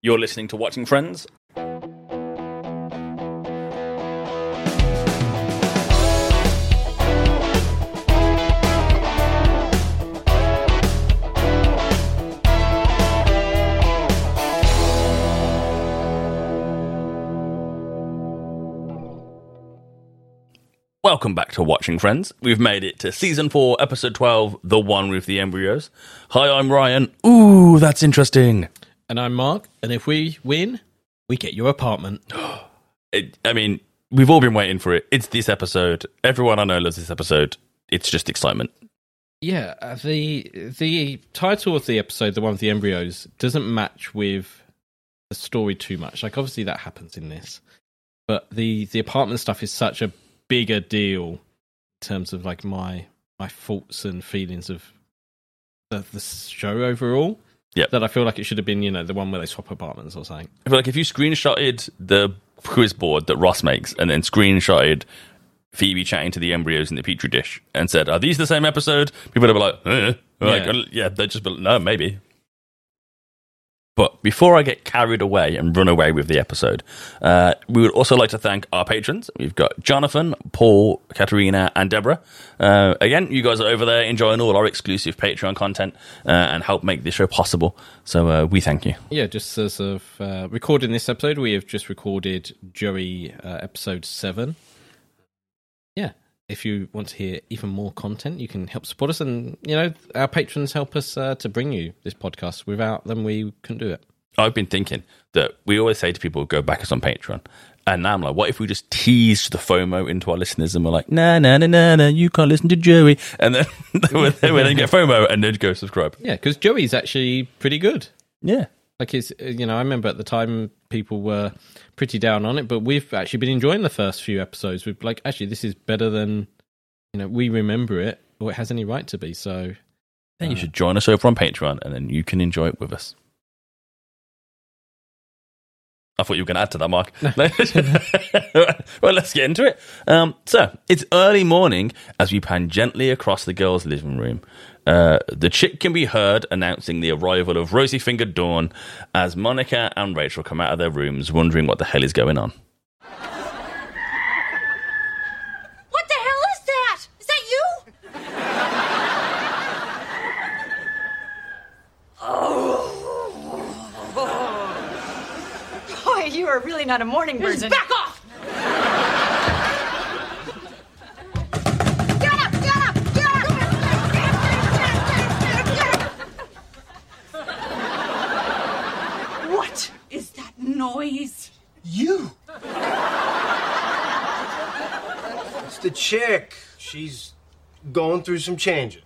You're listening to Watching Friends. Welcome back to Watching Friends. We've made it to season four, episode 12, The One with the Embryos. Hi, I'm Ryan. Ooh, that's interesting. And I'm Mark. And if we win, we get your apartment. It, I mean, we've all been waiting for it. It's this episode. Everyone I know loves this episode. It's just excitement. Yeah, uh, the the title of the episode, the one with the embryos, doesn't match with the story too much. Like obviously that happens in this, but the the apartment stuff is such a bigger deal in terms of like my my thoughts and feelings of the, the show overall. Yep. That I feel like it should have been, you know, the one where they swap apartments or something. I feel like if you screenshotted the quiz board that Ross makes and then screenshotted Phoebe chatting to the embryos in the petri dish and said, "Are these the same episode?" People would be like, eh. like Yeah. uh, "Yeah, they just be, no, maybe." But before I get carried away and run away with the episode, uh, we would also like to thank our patrons. We've got Jonathan, Paul, Katerina, and Deborah. Uh, again, you guys are over there enjoying all our exclusive Patreon content uh, and help make this show possible. So uh, we thank you. Yeah, just as of uh, recording this episode, we have just recorded Joey uh, episode seven. If you want to hear even more content, you can help support us, and you know our patrons help us uh, to bring you this podcast. Without them, we couldn't do it. I've been thinking that we always say to people, go back us on Patreon. And now I'm like, what if we just tease the FOMO into our listeners and we're like, nah, nah, nah, nah, nah, you can't listen to Joey. And then they get FOMO and then go subscribe. Yeah, because Joey's actually pretty good. Yeah. Like it's, uh, you know, I remember at the time people were pretty down on it, but we've actually been enjoying the first few episodes. We've like, actually, this is better than, you know, we remember it or it has any right to be. So Then you should join us over on Patreon and then you can enjoy it with us. I thought you were going to add to that, Mark. well, let's get into it. Um, so, it's early morning as we pan gently across the girls' living room. Uh, the chick can be heard announcing the arrival of Rosy Fingered Dawn as Monica and Rachel come out of their rooms wondering what the hell is going on. What the hell is that? Is that you? Boy, you are really not a morning person. Back off! Get up! Get up! Get up! What is that noise? You. It's the chick. She's going through some changes.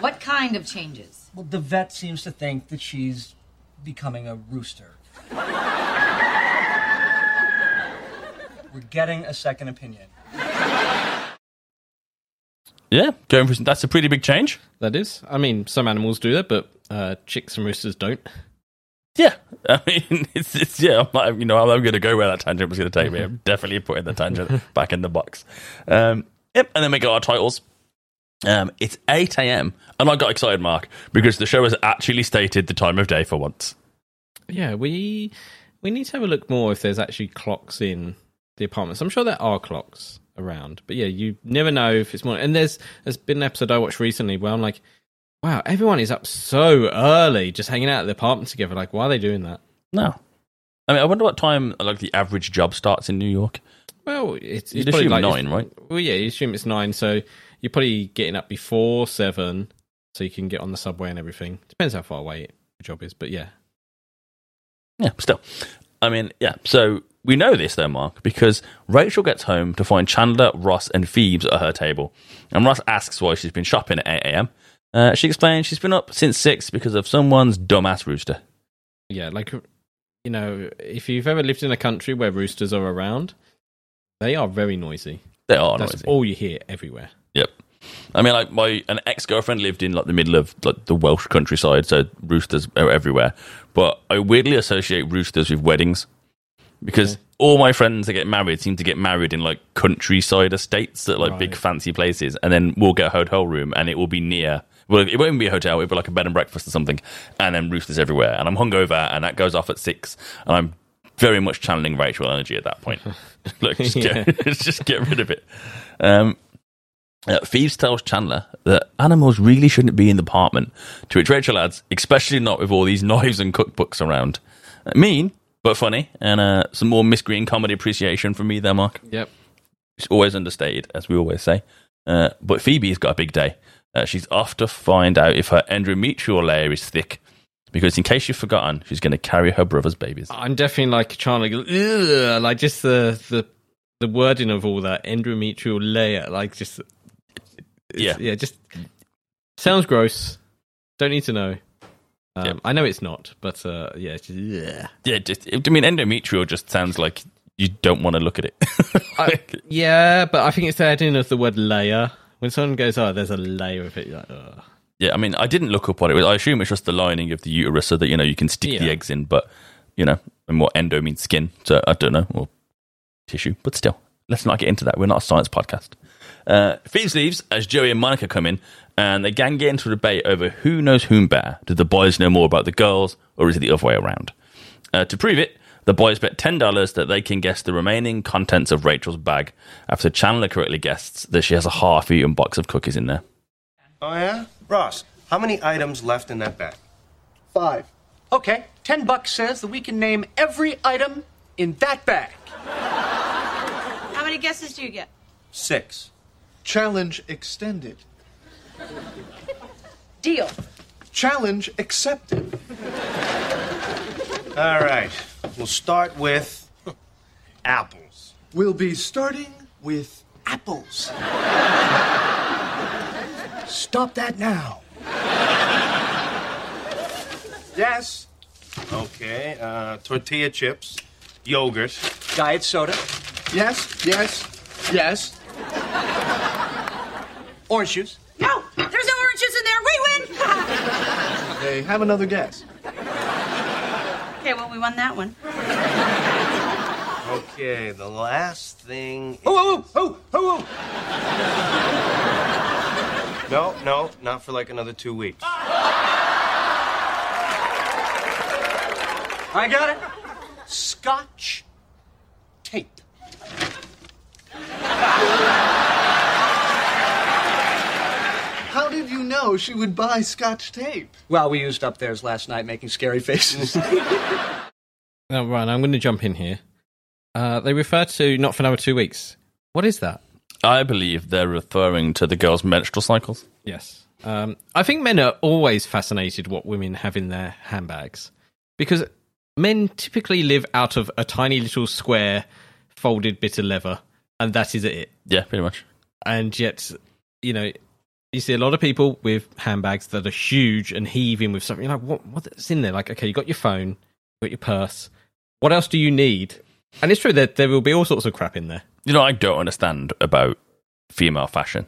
What kind of changes? Well, the vet seems to think that she's becoming a rooster. We're getting a second opinion. Yeah, going for that's a pretty big change. that is, I mean, some animals do that, but uh, chicks and roosters don't. Yeah, I mean, it's, it's yeah. I'm, like, you know, I'm going to go where that tangent was going to take me. I'm definitely putting the tangent back in the box. Um, yep, and then we got our titles. Um, it's 8 a.m. and I got excited, Mark, because the show has actually stated the time of day for once. Yeah, we we need to have a look more if there's actually clocks in the apartments. I'm sure there are clocks around, but yeah, you never know if it's more. And there's there's been an episode I watched recently where I'm like, wow, everyone is up so early, just hanging out at the apartment together. Like, why are they doing that? No, I mean, I wonder what time like the average job starts in New York. Well, it's, it's probably like nine, right? Well, yeah, you assume it's nine, so you're probably getting up before seven, so you can get on the subway and everything. Depends how far away the job is, but yeah, Yeah, still. I mean, yeah. So we know this though, Mark, because Rachel gets home to find Chandler, Ross, and Phoebes at her table, and Ross asks why she's been shopping at eight a.m. Uh, she explains she's been up since six because of someone's dumbass rooster. yeah, like you know, if you've ever lived in a country where roosters are around, they are very noisy. They are That's noisy. all you hear everywhere. Yep. I mean, like my an ex girlfriend lived in like the middle of like the Welsh countryside, so roosters are everywhere. But I weirdly associate roosters with weddings because all my friends that get married seem to get married in like countryside estates at like big fancy places, and then we'll get a hotel room, and it will be near Well, it won't even be a hotel. It'll be like a bed and breakfast or something, and then roosters everywhere. And I'm hungover, and that goes off at six, and I'm very much channeling Rachel energy at that point. Look, just, get, just get rid of it. Um, uh, Phoebes tells Chandler that animals really shouldn't be in the apartment, to which Rachel adds, especially not with all these knives and cookbooks around. Uh, mean, but funny, and uh, some more Miss Green comedy appreciation from me there, Mark. Yep. It's always understated, as we always say. Uh, but Phoebe's got a big day. Uh, she's off to find out if her endometrial layer is thick, because in case you've forgotten, she's going to carry her brother's babies. I'm definitely like trying to go, like just the the the wording of all that endometrial layer, like just Yeah. yeah, just sounds gross. Don't need to know. Um, Yep. I know it's not, but uh, yeah, it's just, ugh. Yeah, just, I mean, endometrial just sounds like you don't want to look at it. Like, yeah, but I think it's the adding of the word layer. When someone goes, "Oh, there's a layer of it," you're like, Ugh. yeah, I mean, I didn't look up what it was. I assume it's just the lining of the uterus so that, you know, you can stick the eggs in, but, you know, and what endo means skin. So I don't know, or tissue, but still, let's not get into that. We're not a science podcast. Uh, Phoebes leaves as Joey and Monica come in, and the gang get into a debate over who knows whom better. Do the boys know more about the girls, or is it the other way around? Uh, to prove it, the boys bet $10 that they can guess the remaining contents of Rachel's bag after Chandler correctly guesses that she has a half eaten box of cookies in there. Oh, yeah? Ross, how many items left in that bag? Five. Okay, ten bucks says that we can name every item in that bag. How many guesses do you get? Six. Challenge extended. Deal. Challenge accepted. All right. We'll start with apples. We'll be starting with apples. Stop that now. Yes. Okay. Uh, tortilla chips, yogurt. Diet soda, Yes, yes, yes. orange juice. No, there's no orange juice in there. We win. They have another guess. okay, well, we won that one. Okay. The last thing. Oh, oh, oh, oh, oh. oh. No, no, not for like another two weeks. I got it. Scotch tape. How did you know she would buy scotch tape? Well, we used up theirs last night making scary faces. Now, Ryan, I'm going to jump in here. Uh, they refer to not for another two weeks. What is that? I believe they're referring to the girls' menstrual cycles. Yes. Um, I think men are always fascinated what women have in their handbags because men typically live out of a tiny little square folded bit of leather, and that is it. Yeah, pretty much. And yet, you know, you see a lot of people with handbags that are huge and heaving with something. You're like, what, what's in there? Like, okay, you got your phone, you got your purse. What else do you need? And it's true that there will be all sorts of crap in there. You know, I don't understand about female fashion.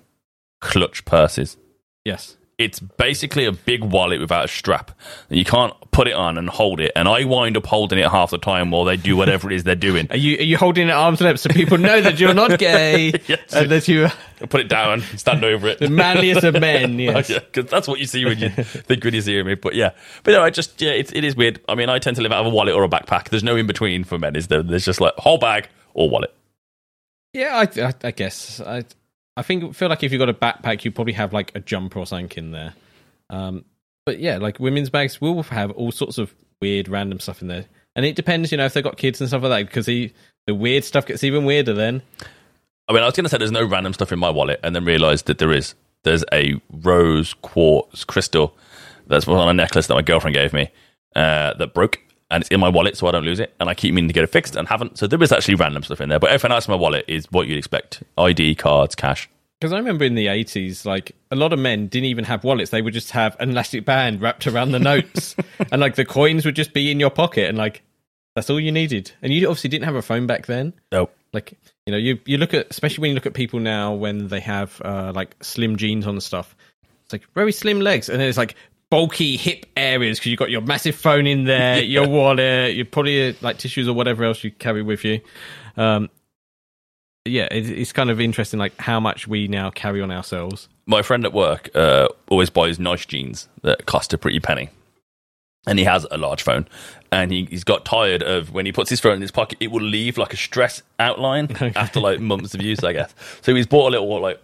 Clutch purses. Yes. It's basically a big wallet without a strap. You can't put it on and hold it. And I wind up holding it half the time while they do whatever it is they're doing. Are you are you holding it at arm's length so people know that you're not gay Yes. and that you I put it down, stand over it. the manliest of men? Oh, yes. yeah, because that's what you see when you think when you see me. But yeah, but no, I just yeah, it's, it is weird. I mean, I tend to live out of a wallet or a backpack. There's no in between for men. Is there? There's just like whole bag or wallet. Yeah, I, I, I guess I I think feel like if you've got a backpack, you probably have like a jumper or something in there. Um, but yeah, like women's bags will have all sorts of weird, random stuff in there, and it depends, you know, if they've got kids and stuff like that, because the the weird stuff gets even weirder then. I mean, I was going to say there's no random stuff in my wallet, and then realised that there is. There's a rose quartz crystal that's on a necklace that my girlfriend gave me uh, that broke, and it's in my wallet, so I don't lose it. And I keep meaning to get it fixed and haven't. So there is actually random stuff in there, but everything else in my wallet is what you'd expect: ID, cards, cash. Because I remember in the eighties, like a lot of men didn't even have wallets; they would just have an elastic band wrapped around the notes, and like the coins would just be in your pocket, and like that's all you needed. And you obviously didn't have a phone back then. No, like you know you you look at especially when you look at people now when they have uh, like slim jeans on and stuff it's like very slim legs and then it's like bulky hip areas because you've got your massive phone in there your wallet your probably uh, like tissues or whatever else you carry with you um yeah, it, it's kind of interesting, like how much we now carry on ourselves. my friend at work uh, always buys nice jeans that cost a pretty penny. And he has a large phone. And he, he's got tired of when he puts his phone in his pocket, it will leave like a stress outline after like months of use, I guess. So he's bought a little like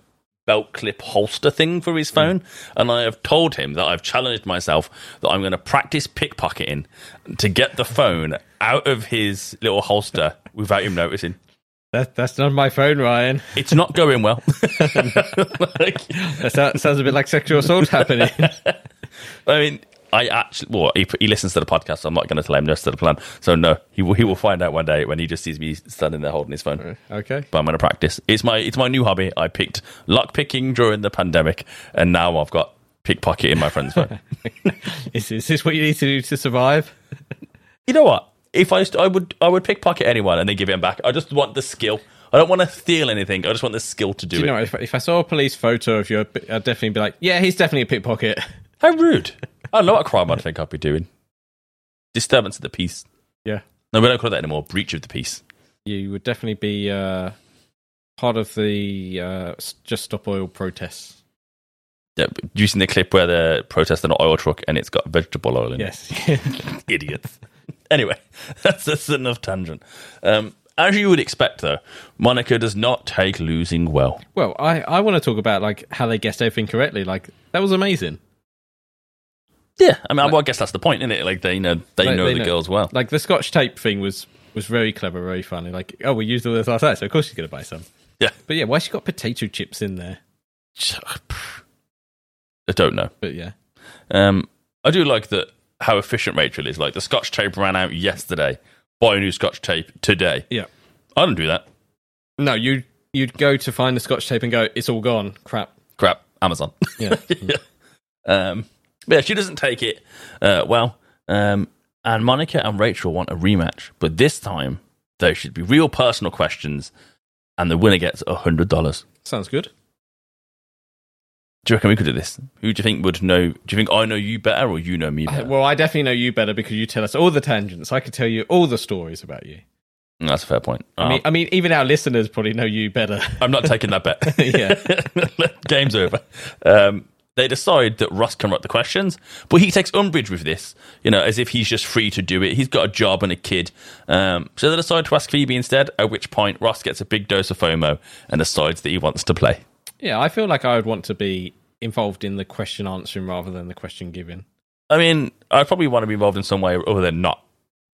belt clip holster thing for his hmm. phone. And I have told him that I've challenged myself that I'm going to practice pickpocketing to get the phone out of his little holster without him noticing. That, that's not my phone, Ryan. It's not going well. Like- That sounds, sounds a bit like sexual assault happening. I mean, I actually, well, he, he listens to the podcast, so I'm not going to tell him the rest of the plan. So no, he will, he will find out one day when he just sees me standing there holding his phone. okay. But I'm going to practice. It's my it's my new hobby. I picked lock picking during the pandemic, and now I've got pickpocket in my friend's phone. Is, is this what you need to do to survive? you know what? If I st- I would I would pickpocket anyone and then give him back. I just want the skill. I don't want to steal anything. I just want the skill to do, Do you it. know, if, if I saw a police photo of you, I'd definitely be like, yeah, he's definitely a pickpocket. How rude! I don't know what crime I'd think I'd be doing. Disturbance of the peace. Yeah. No, we don't call it that anymore. Breach of the peace. You would definitely be uh, part of the uh, Just Stop Oil protests. Yeah, using the clip where they're protesting an oil truck and it's got vegetable oil in Yes. it. Yes. Idiots. Anyway, that's, that's enough tangent. Um, as you would expect, though, Monica does not take losing well. well, I, I want to talk about like how they guessed everything correctly. Like that was amazing. Yeah, I mean, well, I guess that's the point, isn't it? Like they know they Like, know they the girls well. Like the Scotch tape thing was was very clever, very funny. Like, oh, we used all this last night, so of course she's going to buy some. Yeah. But yeah, why she got potato chips in there? I don't know. But yeah, Um, I do like that how efficient Rachel is. Like the Scotch tape ran out yesterday. Buy a new Scotch tape today. yeah. I don't do that. No, you you'd go to find the Scotch tape and go, it's all gone. Crap. Crap. Amazon. Yeah. yeah. Um, but yeah, she doesn't take it uh, well. Um, and Monica and Rachel want a rematch, but this time there should be real personal questions, and the winner gets a hundred dollars. Sounds good. Do you reckon we could do this? Who do you think would know? Do you think I know you better, or you know me better? Well, I definitely know you better because you tell us all the tangents. I could tell you all the stories about you. That's a fair point. I mean, Uh, I mean, even our listeners probably know you better. I'm not taking that bet. Yeah. Game's over. Um, they decide that Ross can write the questions, but he takes umbrage with this, you know, as if he's just free to do it. He's got a job and a kid. Um, so they decide to ask Phoebe instead, at which point Ross gets a big dose of FOMO and decides that he wants to play. yeah, I feel like I would want to be involved in the question answering rather than the question giving. I mean, I'd probably want to be involved in some way other than not.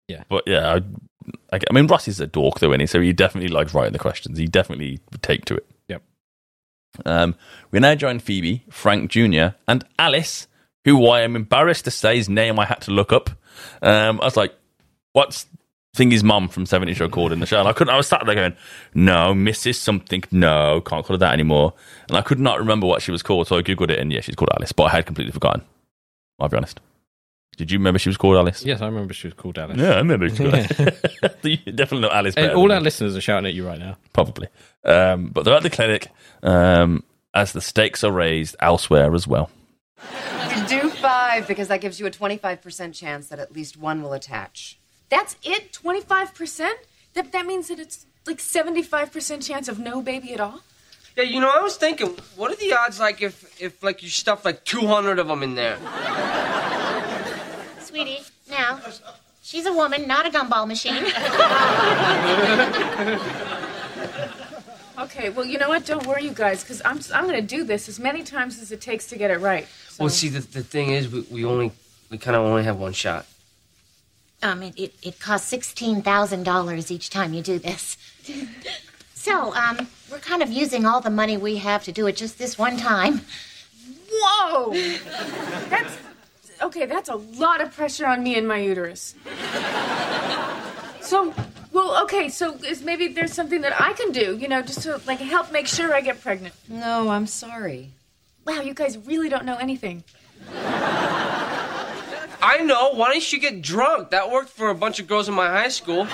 Yeah. But yeah, I, I, I mean, Ross is a dork though, isn't he? So he definitely likes writing the questions. He definitely would take to it. Um, we now join Phoebe, Frank Jr., and Alice, who I am embarrassed to say his name I had to look up. Um, I was like, what's Thingy's mum from 70 Show called in the show? And I couldn't, I was sat there going, no, Mrs. something, no, can't call her that anymore. And I could not remember what she was called, so I Googled it, and yeah, she's called Alice, but I had completely forgotten. I'll be honest. Did you remember she was called Alice? Yes, I remember she was called Alice. Yeah, I remember she was called Alice. you definitely know Alice And all our me listeners are shouting at you right now. probably. Um, but they're at the clinic um, as the stakes are raised elsewhere as well. Do five because that gives you a 25% chance that at least one will attach. That's it? 25%? That, that means that it's like 75% chance of no baby at all? Yeah, you know, I was thinking, what are the odds, like, if, if like, you stuff, like, 200 of them in there? Sweetie, now, she's a woman, not a gumball machine. Okay, well, you know what? Don't worry, you guys, because I'm, I'm going to do this as many times as it takes to get it right. So, Well, see, the, the thing is, we, we only, we kind of only have one shot. um, it, it, it costs $16,000 each time you do this. So, um, we're kind of using all the money we have to do it just this one time. Whoa! That's. Okay, that's a lot of pressure on me and my uterus. So, well, okay, so is maybe there's something that I can do, you know, just to, like, help make sure I get pregnant. No, I'm sorry. Wow, you guys really don't know anything. I know. Why don't you get drunk? That worked for a bunch of girls in my high school.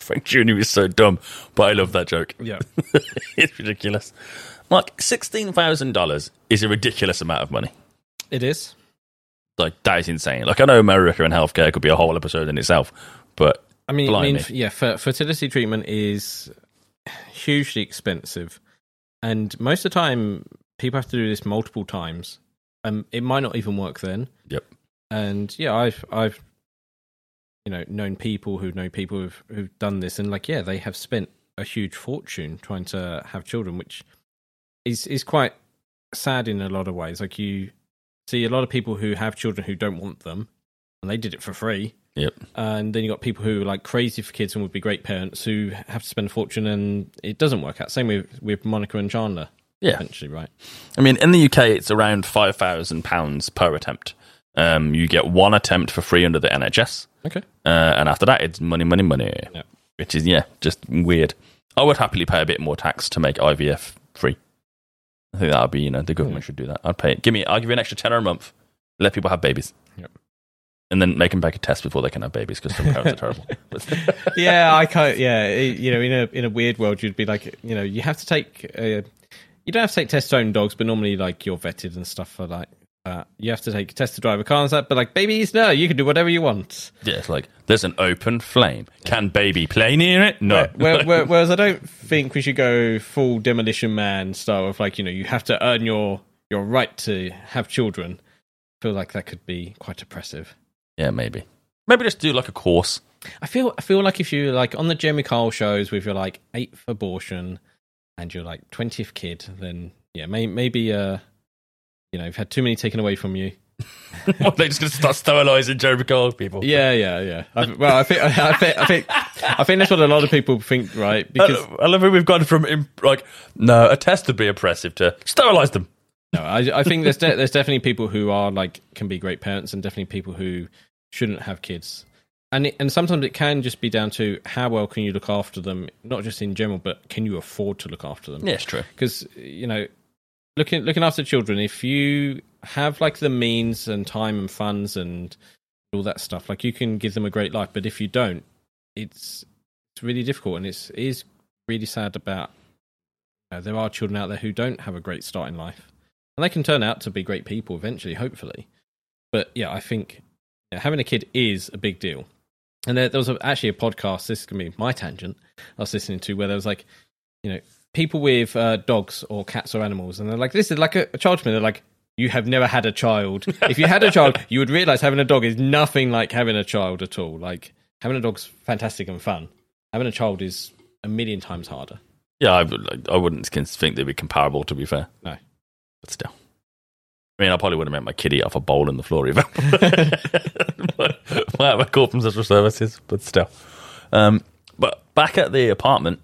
Frank Jr. is so dumb, but I love that joke. Yeah. it's ridiculous. Like, $16,000 is a ridiculous amount of money. It is. Like, that is insane. Like, I know America and healthcare could be a whole episode in itself, but I mean, I mean, yeah, fer- fertility treatment is hugely expensive, and most of the time people have to do this multiple times. Um, it might not even work then. Yep. And yeah, I've I've you know known people who know people who've who've done this, and like yeah, they have spent a huge fortune trying to have children, which is is quite sad in a lot of ways. Like you see a lot of people who have children who don't want them, and they did it for free. Yep. And then you got people who are like crazy for kids and would be great parents who have to spend a fortune and it doesn't work out. Same with with Monica and Chandler. Yeah. Essentially, right. I mean, in the UK, it's around five thousand pounds per attempt. Um, you get one attempt for free under the NHS. Okay. Uh, and after that, it's money, money, money. Yeah. Which is yeah, just weird. I would happily pay a bit more tax to make IVF free. I think that would be you know the government should do that. I'd pay. Give me. I'll give you an extra tenner a month. Let people have babies. Yep. And then make them take a test before they can have babies because some parents are terrible. Yeah, I can't. Yeah, you know, in a in a weird world, you'd be like, you know, you have to take. Uh, you don't have to take tests on dogs, but normally, like, you're vetted and stuff for like that. You have to take a test to drive a car and stuff. But like babies, no, you can do whatever you want. yeah, it's like there's an open flame. Can baby play near it? No. Where, where, whereas I don't think we should go full demolition man style of like, you know, you have to earn your your right to have children. I feel like that could be quite oppressive. yeah, maybe. Maybe just do like a course. I feel I feel like if you like on the Jeremy Kyle shows with your like eighth abortion and your like twentieth kid, then yeah, may, maybe uh, you know, you've had too many taken away from you. They're just going to start sterilizing Jeremy Kyle people. Yeah, yeah, yeah. I, well, I think I think I think I think that's what a lot of people think, right? I, Because I love how we've gone from like no, a test would be oppressive to sterilize them. No, I, I think there's de- there's definitely people who are like can be great parents, and definitely people who shouldn't have kids. And it, and sometimes it can just be down to how well can you look after them, not just in general, but can you afford to look after them? Yeah, it's true. Because you know, looking looking after children, if you have like the means and time and funds and all that stuff, like you can give them a great life. But if you don't, it's it's really difficult, and it's it is really sad about. You know, there are children out there who don't have a great start in life, and they can turn out to be great people eventually, hopefully. But yeah, I think having a kid is a big deal. And there, there was a, actually a podcast. This is gonna be my tangent. I was listening to where there was like, you know, people with uh, dogs or cats or animals, and they're like, "This is like a, a child to me." They're like, "You have never had a child. if you had a child, you would realize having a dog is nothing like having a child at all. Like having a dog's fantastic and fun. Having a child is a million times harder." Yeah, I, I wouldn't think they'd be comparable. To be fair, No. but still. I mean, I probably would have met my kitty off a bowl in the floor even. Might have a call from social services, but still. Um, but back at the apartment,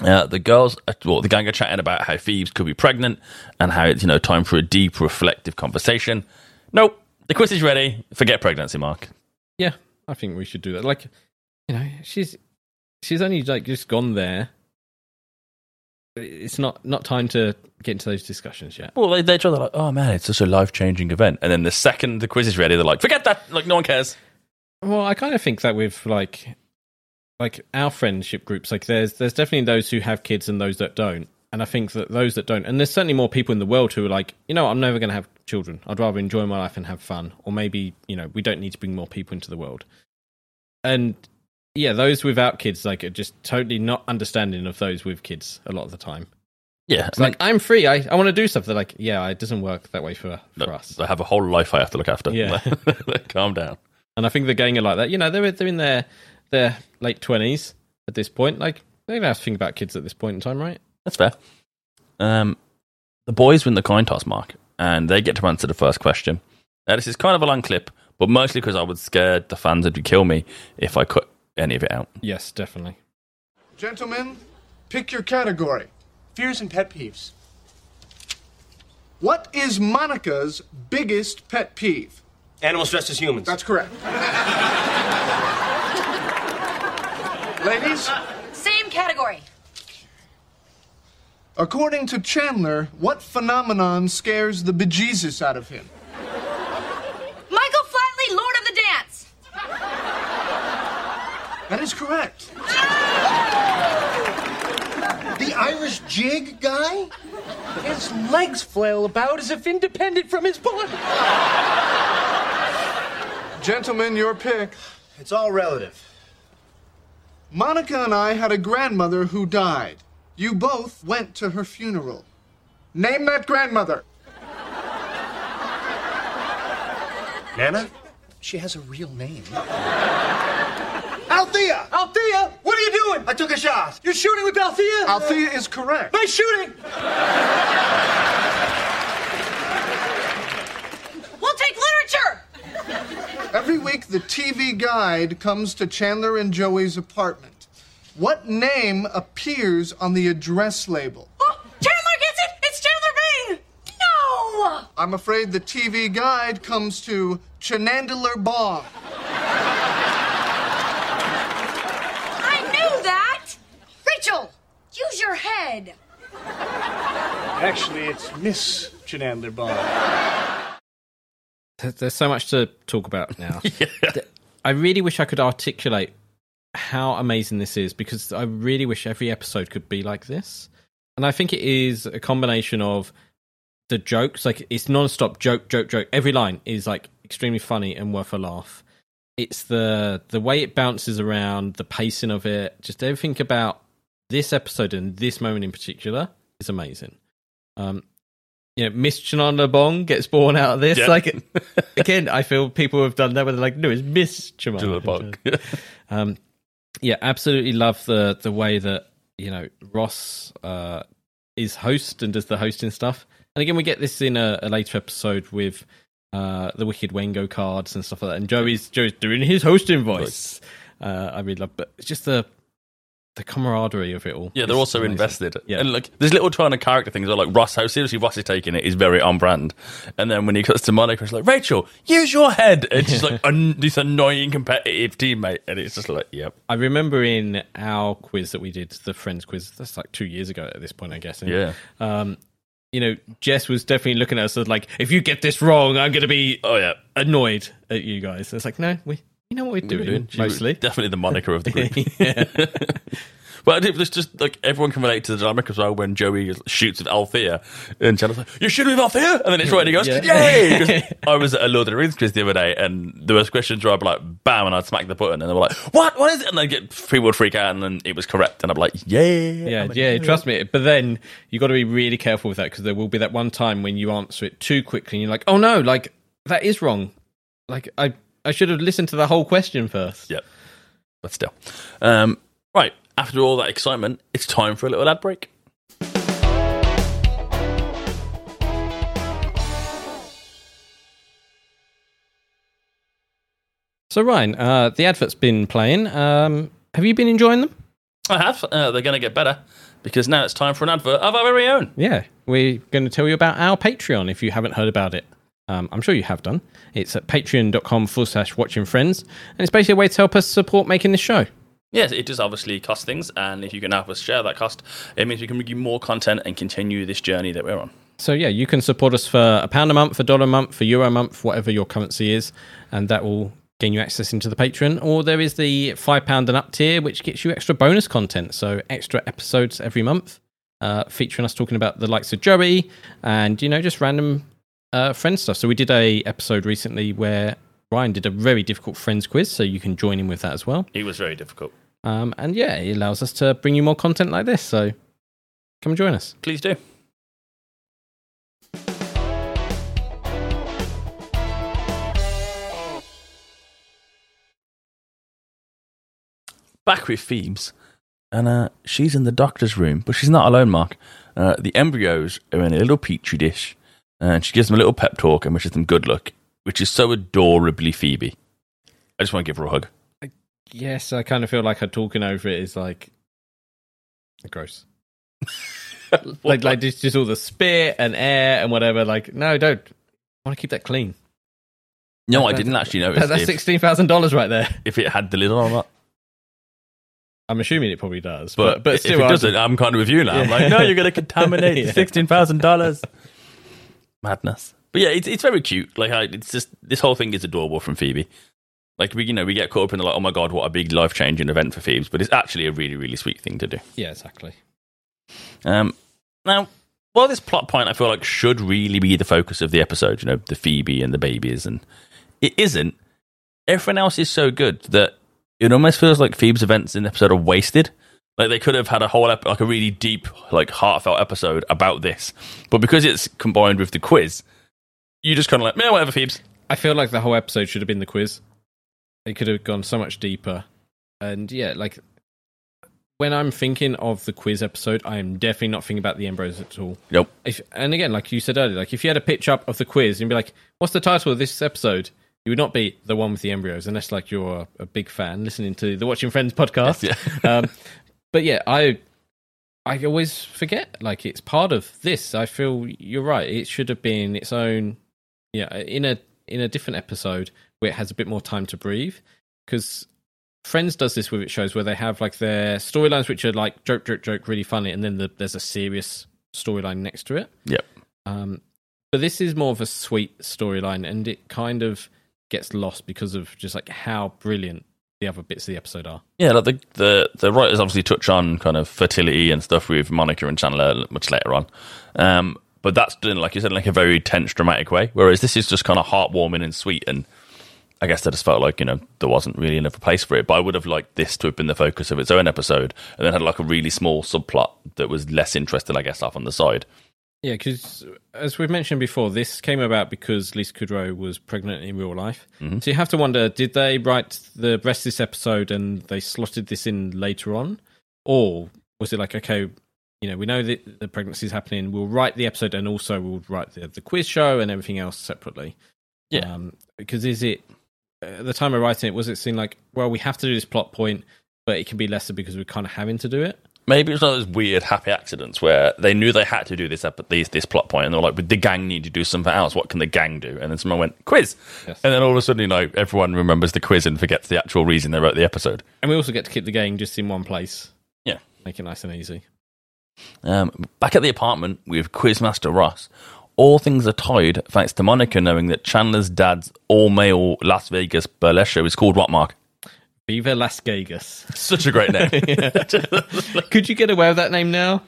uh, the girls, uh, well, the gang are chatting about how Phoebes could be pregnant and how it's you know time for a deep, reflective conversation. Nope, the quiz is ready. Forget pregnancy, Mark. Yeah, I think we should do that. Like, you know, she's she's only like just gone there. It's not not time to get into those discussions yet. Well, they they try. They're like, oh man, it's such a life changing event. And then the second the quiz is ready, they're like, forget that. Like no one cares. Well, I kind of think that with like like our friendship groups, like there's there's definitely those who have kids and those that don't. And I think that those that don't, and there's certainly more people in the world who are like, you know, I'm never going to have children. I'd rather enjoy my life and have fun. Or maybe, you know, we don't need to bring more people into the world. And yeah, those without kids, like, are just totally not understanding of those with kids a lot of the time. Yeah, It's like, I'm free. I, I want to do stuff. They're like, yeah, it doesn't work that way for, for No, us. I have a whole life I have to look after. Yeah. calm down. And I think the gang are like that. You know, they're they're in their their late twenties at this point. Like they don't have to think about kids at this point in time, right? That's fair. Um, the boys win the coin toss, Mark, and they get to answer the first question. Now, this is kind of a long clip, but mostly because I was scared the fans would kill me if I cut any of it out. Yes, definitely. Gentlemen, pick your category. Fears and pet peeves. What is Monica's biggest pet peeve? Animals dressed as humans. That's correct. Ladies, Same category. according to Chandler, what phenomenon scares the bejesus out of him? Michael Flatley, Lord of the Dance. That is correct. The Irish jig guy? His legs flail about as if independent from his body. Gentlemen, your pick. It's all relative. Monica and I had a grandmother who died. You both went to her funeral. Name that grandmother. Nana? She has a real name. Althea! Althea! What are you doing? I took a shot. You're shooting with Althea? Althea is correct. Nice shooting! We'll take literature. Every week, the TV guide comes to Chandler and Joey's apartment. What name appears on the address label? Oh, Chandler gets it. It's Chandler Bing. No. I'm afraid the TV guide comes to Chanandler Bong. I knew that. Rachel, use your head. Actually, it's Miss Chanandler Bong. There- There's so much to talk about now. Th- I really wish I could articulate how amazing this is because I really wish every episode could be like this. And I think it is a combination of the jokes, like it's non-stop joke, joke, joke. Every line is like extremely funny and worth a laugh. It's the the way it bounces around, the pacing of it, just everything about this episode and this moment in particular is amazing. Um, you know, Miss Chandler Bong gets born out of this. Yeah. Like, again, I feel people have done that where they're like, no, it's Miss Chandler Chandler Bong. um, yeah, absolutely love the the way that you know Ross uh, is host and does the hosting stuff. And again, we get this in a, a later episode with uh, the Wicked Wango cards and stuff like that. And Joey's Joey's doing his hosting voice. Uh, I really love, but it's just the the camaraderie of it all. Yeah, they're also amazing. invested. Yeah. And like, there's little tiny character things where, like, Ross, how seriously Ross is taking it is very on brand. And then when he cuts to Monica, it's like, Rachel, use your head. And she's like, an- this annoying competitive teammate. And it's just like, yep. I remember in our quiz that we did, the Friends quiz, that's like two years ago at this point, I guess. Yeah. Um, you know, Jess was definitely looking at us as like, if you get this wrong, I'm going to be Oh, yeah. annoyed at you guys. And it's like, no, we, you know what we're doing, She was mostly. Definitely the Monica of the group. Yeah. But I just like everyone can relate to the dynamic as well when Joey shoots at Althea and Chandler's like, You're shooting with Althea? And then it's right and he goes, Yeah. Yay! 'Cause I was at a Lord of the Rings quiz the other day and there was questions where I'd be like, bam, and I'd smack the button and they were like, What? What is it? And then get people would freak out and then it was correct. And I'd be like, Yeah. Yeah, yeah, trust me. But then you got to be really careful with that because there will be that one time when you answer it too quickly and you're like, oh no, like that is wrong. Like I, I should have listened to the whole question first. Yep. But still. Um, right. After all that excitement, it's time for a little ad break. So Ryan, uh, the advert's been playing. Um, have you been enjoying them? I have. Uh, they're going to get better because now it's time for an advert of our very own. Yeah, we're going to tell you about our Patreon if you haven't heard about it. Um, I'm sure you have done. It's at patreon.com forward slash watching friends. And it's basically a way to help us support making this show. Yes, it does obviously cost things, and if you can help us share that cost, it means we can bring you more content and continue this journey that we're on. So yeah, you can support us for a pound a month, a dollar a month, for euro a month, whatever your currency is, and that will gain you access into the Patreon. Or there is the five pound and up tier, which gets you extra bonus content, so extra episodes every month, uh, featuring us talking about the likes of Joey and you know just random uh, friend stuff. So we did a episode recently where Ryan did a very difficult friends quiz, so you can join in with that as well. It was very difficult. Um, and yeah, it allows us to bring you more content like this. So come join us. Please do. Back with Phoebes, and uh, she's in the doctor's room, but she's not alone, Mark. Uh, the embryos are in a little petri dish, and she gives them a little pep talk and wishes them good luck, which is so adorably Phoebe. I just want to give her a hug. Yes, I kind of feel like her talking over it is like gross. like like just, just all the spit and air and whatever. Like no, don't. I want to keep that clean. No, I didn't actually notice that's if, sixteen thousand dollars right there. if it had the lid on or not. I'm assuming it probably does, But, but but, still, if it I- doesn't, I'm kind of with you now. I'm like, no, you're going to contaminate Yeah. sixteen thousand dollars. Madness. But yeah, it's it's very cute. Like, I, it's just this whole thing is adorable from Phoebe. Like we, you know, we get caught up in the like, oh my god, what a big life changing event for Phoebes, but it's actually a really, really sweet thing to do. yeah, exactly. Um, now, while this plot point I feel like should really be the focus of the episode, you know, the Phoebe and the babies, and it isn't. Everyone else is so good that it almost feels like Phoebe's events in the episode are wasted. Like they could have had a whole ep- like a really deep, like heartfelt episode about this, but because it's combined with the quiz, you just kind of like, man, whatever, Phoebes. I feel like the whole episode should have been the quiz. It could have gone so much deeper. And yeah, like when I'm thinking of the quiz episode, I am definitely not thinking about the embryos at all. Nope. If and again, like you said earlier, like if you had a pitch up of the quiz and be like, "What's the title of this episode?" You would not be the one with the embryos, unless like you're a, a big fan listening to the Watching Friends podcast. um, but yeah, I I always forget like it's part of this. I feel you're right. It should have been its own, yeah, in a in a different episode where it has a bit more time to breathe. Because Friends does this with its shows where they have like their storylines which are like joke, joke, joke, really funny, and then the, there's a serious storyline next to it. Yep. Um, but this is more of a sweet storyline, and it kind of gets lost because of just like how brilliant the other bits of the episode are. Yeah, like the, the the writers obviously touch on kind of fertility and stuff with Monica and Chandler much later on. Um, but that's done, like you said, in like a very tense, dramatic way. Whereas this is just kind of heartwarming and sweet. And I guess I just felt like, you know, there wasn't really enough place for it. But I would have liked this to have been the focus of its own episode and then had like a really small subplot that was less interesting, I guess, off on the side. Yeah, because as we've mentioned before, this came about because Lisa Kudrow was pregnant in real life. So you have to wonder: did they write the rest of this episode and they slotted this in later on, or was it like, okay, you know, we know that the pregnancy is happening. We'll write the episode and also we'll write the, the quiz show and everything else separately. Yeah. Um, because is it at the time of writing it? Was it seen like, well, we have to do this plot point, but it can be lesser because we're kind of having to do it? Maybe it's one of those weird happy accidents where they knew they had to do this ep- these, this plot point, and they're like, "But the gang need to do something else. What can the gang do?" And then someone went quiz, and then all of a sudden, you know, everyone remembers the quiz and forgets the actual reason they wrote the episode. And we also get to keep the game just in one place. Yeah. Make it nice and easy. Um, back at the apartment with Quizmaster Ross, all things are tied thanks to Monica knowing that Chandler's dad's all-male Las Vegas burlesque show is called what? Mark? Viva Las Vegas. Such a great name. Could you get away with that name now?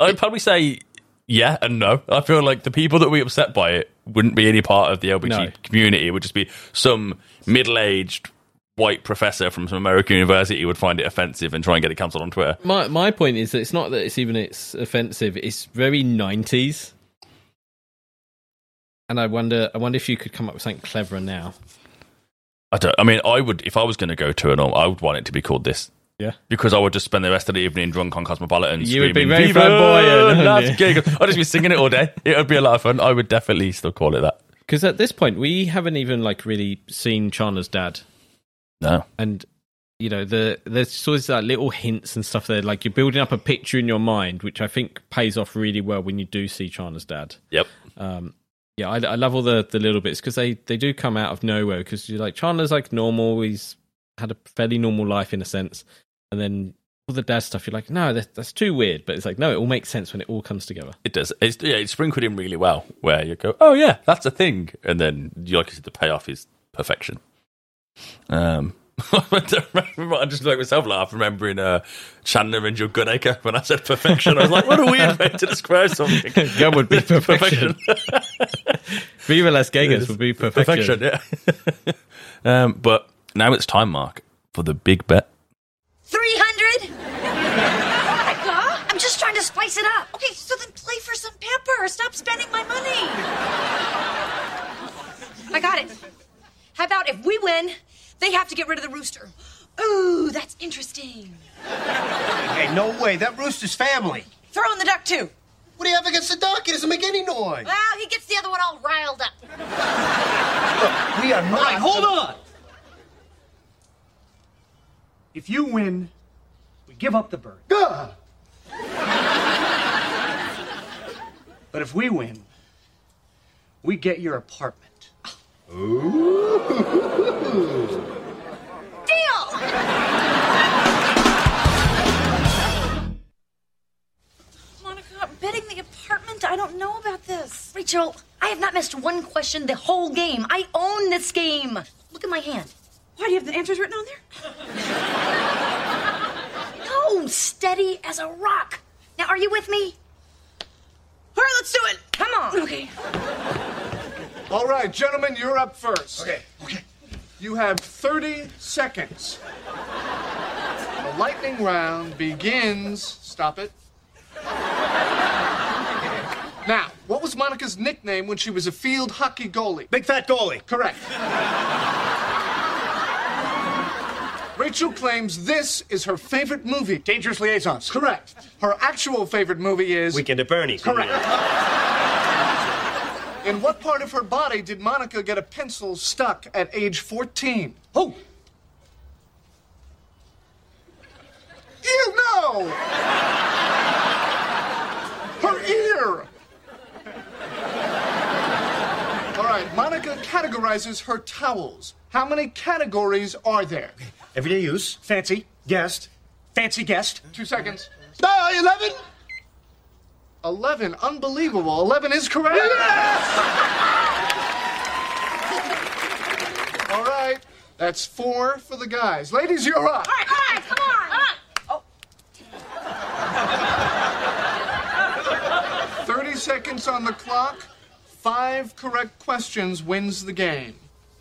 I'd probably say yeah and no. I feel like the people that we upset by it wouldn't be any part of the LBG No. community. It would just be some middle-aged white professor from some American university would find it offensive and try and get it cancelled on Twitter. My my point is that it's not that it's even it's offensive. It's very nineties, and I wonder I wonder if you could come up with something cleverer now. I don't. I mean, I would if I was going to go to an, I would want it to be called this. Yeah. Because I would just spend the rest of the evening drunk on Cosmopolitan. You would be very "Viva flamboyant, Las wouldn't you?" Vegas." I'd just be singing it all day. It would be a lot of fun. I would definitely still call it that. Because at this point, we haven't even like really seen Chandler's dad, No. and you know the there's always like little hints and stuff there. Like you're building up a picture in your mind, which I think pays off really well when you do see Chandler's dad. Yep. Um, yeah, I, I love all the, the little bits because they, they do come out of nowhere. Because you're like Chandler's like normal, he's had a fairly normal life in a sense, and then all the dad stuff, you're like, no, that, that's too weird. But it's like, no, it all makes sense when it all comes together. It does. It's yeah, it's sprinkled in really well. Where you go, oh yeah, that's a thing, and then you like I said, the payoff is perfection. Um, I just like myself laugh remembering uh, Chandler and Jill Goodacre when I said perfection. I was like, what a weird way to describe something. that would be perfection. Viva Las Vegas would be perfection. Perfection, yeah. um, but now it's time, Mark, for the big bet. 300? I'm just trying to spice it up. Okay, so then play for some pepper. Stop spending my money. I got it. How about if we win, they have to get rid of the rooster? Ooh, that's interesting. Hey, no way. That rooster's family. Throw in the duck, too. What do you have against the duck? He doesn't make any noise. Well, he gets the other one all riled up. Look, we are not. All right, hold on. If you win, we give up the bird. Gah! But if we win, we get your apartment. Deal! I don't know about this. Rachel, I have not missed one question the whole game. I own this game. Look at my hand. Why do you have the answers written on there? No, steady as a rock. Now, are you with me? All right, let's do it. Come on. Okay. All right, gentlemen, you're up first. Okay, okay. You have 30 seconds. The lightning round begins. Stop it. Now, what was Monica's nickname when she was a field hockey goalie? Big fat goalie. Correct. Rachel claims this is her favorite movie. Dangerous liaisons. Correct. Her actual favorite movie is. Weekend at Bernie's. Correct. In what part of her body did Monica get a pencil stuck at age 14? Oh! You no! Her ear! All right, Monica categorizes her towels. How many categories are there? Everyday use. Fancy. Guest. Fancy guest. Two seconds. Ah, 11? 11. Unbelievable. 11 is correct. Yes! All right. That's four for the guys. Ladies, you're up. All right, all right, come on. Oh, 30 seconds on the clock. Five correct questions wins the game.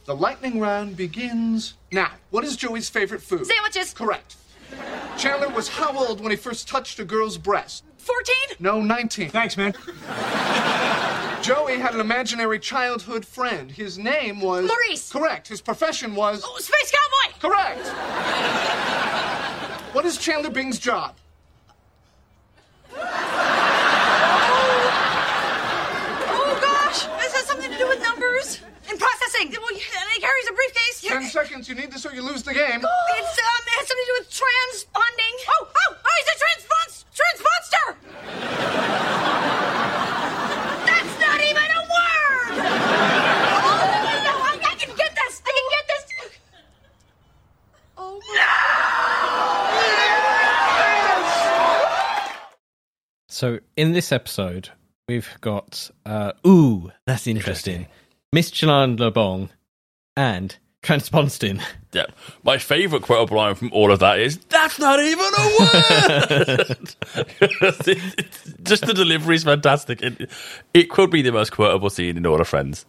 The lightning round begins now. What is Joey's favorite food? Sandwiches. Correct. Chandler was how old when he first touched a girl's breast? 14? No, 19. Thanks, man. Joey had an imaginary childhood friend. His name was. Maurice. Correct. His profession was. Oh, Space Cowboy. Correct. what is Chandler Bing's job? Oh, gosh. This has something to do with numbers and processing. Well, and he carries a briefcase. Ten seconds. You need this or you lose the game. It's, um, it has something to do with transponding. Oh, oh, oh, he's a transpons- transponster. That's not even a word. Oh, no, I, I can get this. I can get this. Oh, my. So in this episode, we've got uh, ooh, that's interesting. Miss Chanandler Bong and Transponster. Yeah. My favourite quotable line from all of that is, that's not even a word! Just the delivery is fantastic. It, it could be the most quotable scene in All of Friends.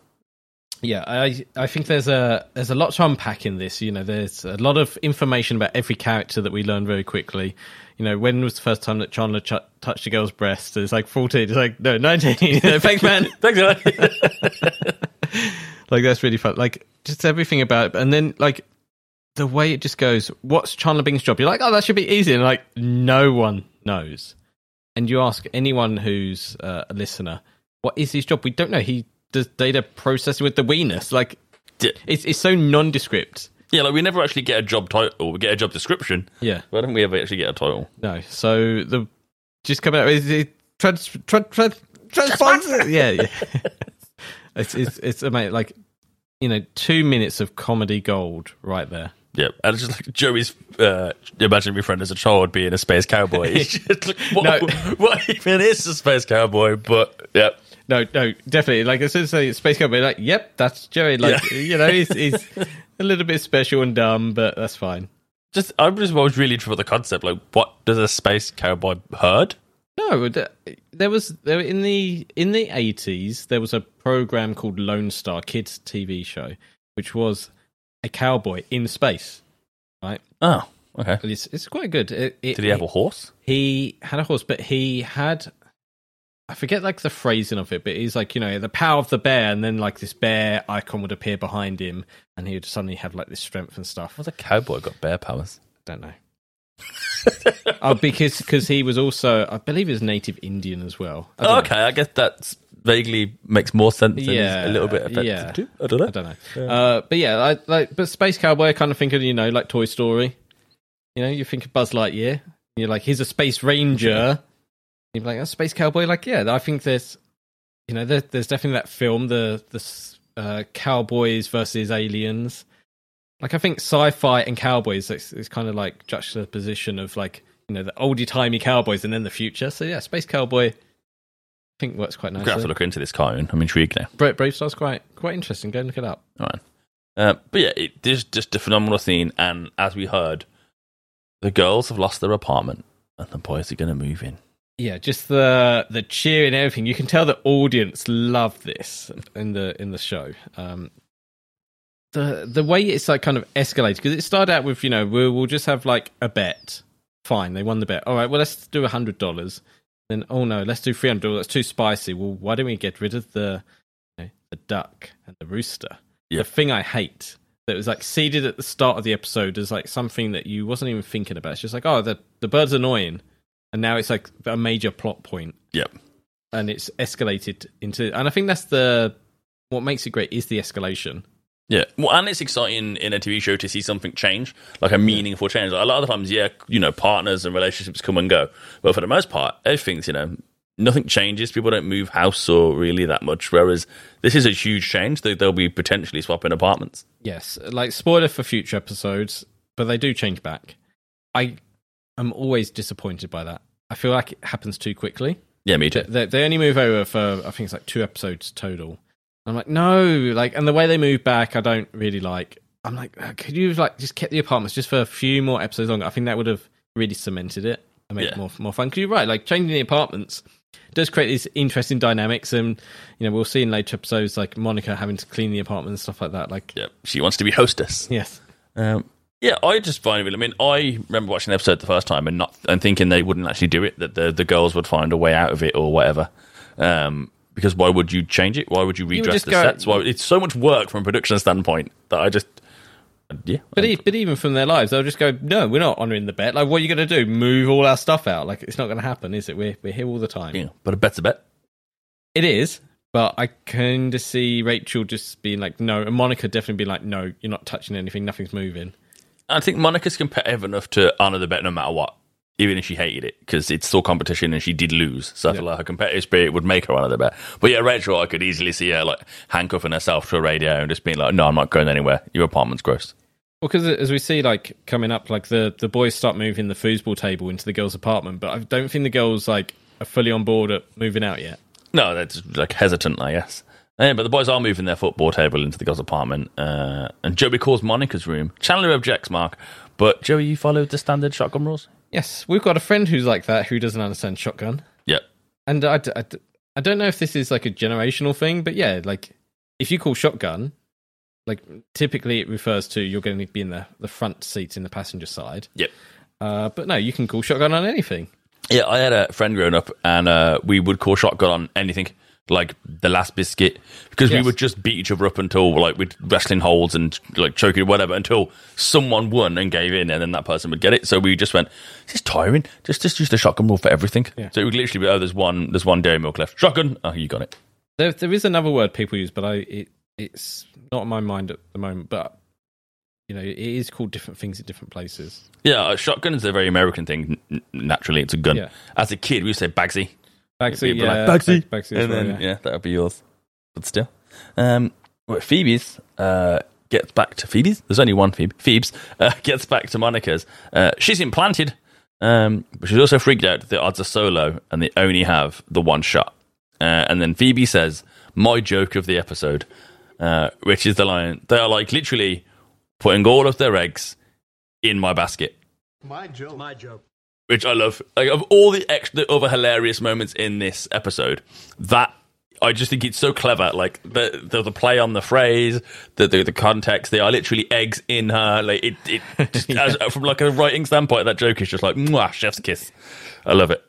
Yeah, I I think there's a there's a lot to unpack in this. You know, there's a lot of information about every character that we learn very quickly. You know, when was the first time that Chandler ch- touched a girl's breast? It's like 14. It's like no, 19. Thanks, man. Thanks, man. like that's really fun. Like just everything about it, and then like the way it just goes. What's Chandler Bing's job? You're like, oh, that should be easy, and like no one knows. And you ask anyone who's uh, a listener, what is his job? We don't know. He does data processing with the WENUS. Like it's it's so nondescript. Yeah, like we never actually get a job title. We get a job description. Yeah. I don't we ever actually get a title. No. So the just come out is it trans trans trans transponder? yeah, yeah. it's it's it's amazing. Like you know, two minutes of comedy gold right there. Yep. And it's just like Joey's uh, imaginary friend as a child being a space cowboy. Just like, what, No. what even is a space cowboy? But, yep. No, no, definitely. Like as soon as I say space cowboy, like, yep, that's Joey. Like Yeah. you know, he's he's a little bit special and dumb, but that's fine. Just, I'm just always really interested for the concept. Like, what does a space cowboy herd? No, uh, there was there in the in the eighties there was a program called Lone Star Kids TV show, which was a cowboy in space. Right? Oh, okay. It's it's quite good. It, it, Did he have a horse? He had a horse, but he had I forget like the phrasing of it, but he's like you know the power of the bear, and then like this bear icon would appear behind him, and he would suddenly have like this strength and stuff. What's a cowboy got bear powers? Don't know. oh, because because he was also, I believe, he was native Indian as well. I know. okay, I guess that vaguely makes more sense yeah, a little bit effective yeah. too. I don't know. I don't know. Uh, but yeah, I, like, but Space Cowboy, I kind of think of you know like Toy Story. You know, you think of Buzz Lightyear. You're like, he's a space ranger. You're like, a space cowboy. Like, yeah, I think there's, you know, there, there's definitely that film, the the uh, cowboys versus aliens. Like, I think sci-fi and cowboys is, kind of like juxtaposition of like you know the oldie timey cowboys and then the future. So yeah, space cowboy. I think works quite I'm gonna have to look into this cartoon. I'm intrigued now. Brave, BraveStarr's quite quite interesting. Go and look it up. All right. Uh, but yeah, it is just a phenomenal scene. And as we heard, the girls have lost their apartment and the boys are going to move in. Yeah, just the the cheer and everything. You can tell the audience love this in the in the show. Um, the the way it's like kind of escalated because it started out with you know we'll, we'll just have like a bet. Fine, they won the bet. All right, well let's do a hundred dollars. Then oh no, let's do three hundred dollars. That's too spicy. Well, why don't we get rid of the you know, the duck and the rooster? Yeah. The thing I hate that was like seeded at the start of the episode as like something that you wasn't even thinking about. It's just like oh the the bird's annoying, and now it's like a major plot point Yep. and it's escalated into and i think that's the what makes it great is the escalation Yeah, well, and it's exciting in a TV show to see something change, like a meaningful change. Like, a lot of the times, yeah, you know, partners and relationships come and go, but for the most part, everything's you know, nothing changes. People don't move house or really that much. Whereas this is a huge change. They, they'll be potentially swapping apartments. yes like spoiler for future episodes but they do change back i am always disappointed by that. I feel like it happens too quickly. Yeah, me too. they, they only move over for i think it's like two episodes total. I'm like no like and the way they move back i don't really like. I'm like uh, could you have like just kept the apartments just for a few more episodes longer? I think that would have really cemented it and made it more more fun. Because you're right like changing the apartments does create these interesting dynamics and you know we'll see in later episodes like monica having to clean the apartment and stuff like that like Yeah, she wants to be hostess. yes. Um, yeah, I just find it. I mean, I remember watching the episode the first time and not and thinking they wouldn't actually do it. That the the girls would find a way out of it or whatever. Um, because why would you change it? Why would you would redress just the go- sets? Why it's so much work from a production standpoint that I just yeah. But, e- but even from their lives, they'll just go, "No, we're not honouring the bet. Like, what are you going to do? Move all our stuff out? Like, it's not going to happen, is it? We're we're here all the time. yeah, but a bet's a bet. It is, but I kind of see Rachel just being like, "No," and Monica definitely being like, "No, you're not touching anything. Nothing's moving." I think Monica's competitive enough to honour the bet no matter what, even if she hated it, because it's still competition and she did lose. So I feel like her competitive spirit would make her honour the bet. But yeah, Rachel, I could easily see her like handcuffing herself to a radio and just being like, "No, I'm not going anywhere. Your apartment's gross." Well, because as we see, like coming up, like the the boys start moving the foosball table into the girls' apartment, but I don't think the girls like are fully on board at moving out yet. No, that's like hesitant, I guess. Yeah, but the boys are moving their football table into the girls' apartment, uh, and Joey calls Monica's room. Chandler objects, Mark, but Joey, you followed the standard shotgun rules. Yes, we've got a friend who's like that who doesn't understand shotgun. Yep. And I, I, I don't know if this is like a generational thing, but yeah, like if you call shotgun, like typically it refers to you're going to be in the, the front seat in the passenger side. Yep. Uh, but no, you can call shotgun on anything. Yeah, I had a friend growing up, and uh, we would call shotgun on anything, like the last biscuit, because we would just beat each other up until like we'd wrestling holds and like choking whatever until someone won and gave in, and then that person would get it. So we just went, "This is tiring. Just just use the shotgun rule for everything." Yeah. So it would literally be, "Oh, there's one, there's one dairy milk left. Shotgun. Oh, you got it." There, there is another word people use, but I it, it's not in my mind at the moment. But you know, it is called different things at different places. Yeah, a shotgun is a very American thing. N- naturally, it's a gun. Yeah. As a kid, we used to say Bagsy. Bagsy, We'd be yeah, like, Bagsy, Bag- Bagsy and well, then yeah. yeah. that would be yours. But still, um, well, Phoebe's uh, gets back to Phoebe's. There's only one Phoebe. Phoebe's uh, gets back to Monica's. Uh, she's implanted, um, but she's also freaked out. that The odds are so low, and they only have the one shot. Uh, and then Phoebe says, "My joke of the episode," uh, which is the line. They are like literally putting all of their eggs in my basket My joke. My joke. Which I love. Like of all the extra the other hilarious moments in this episode, that I just think it's so clever. Like the the, the play on the phrase, the, the the context. They are literally eggs in her. Like it, it just, as, from like a writing standpoint, that joke is just like mwah, chef's kiss. I love it.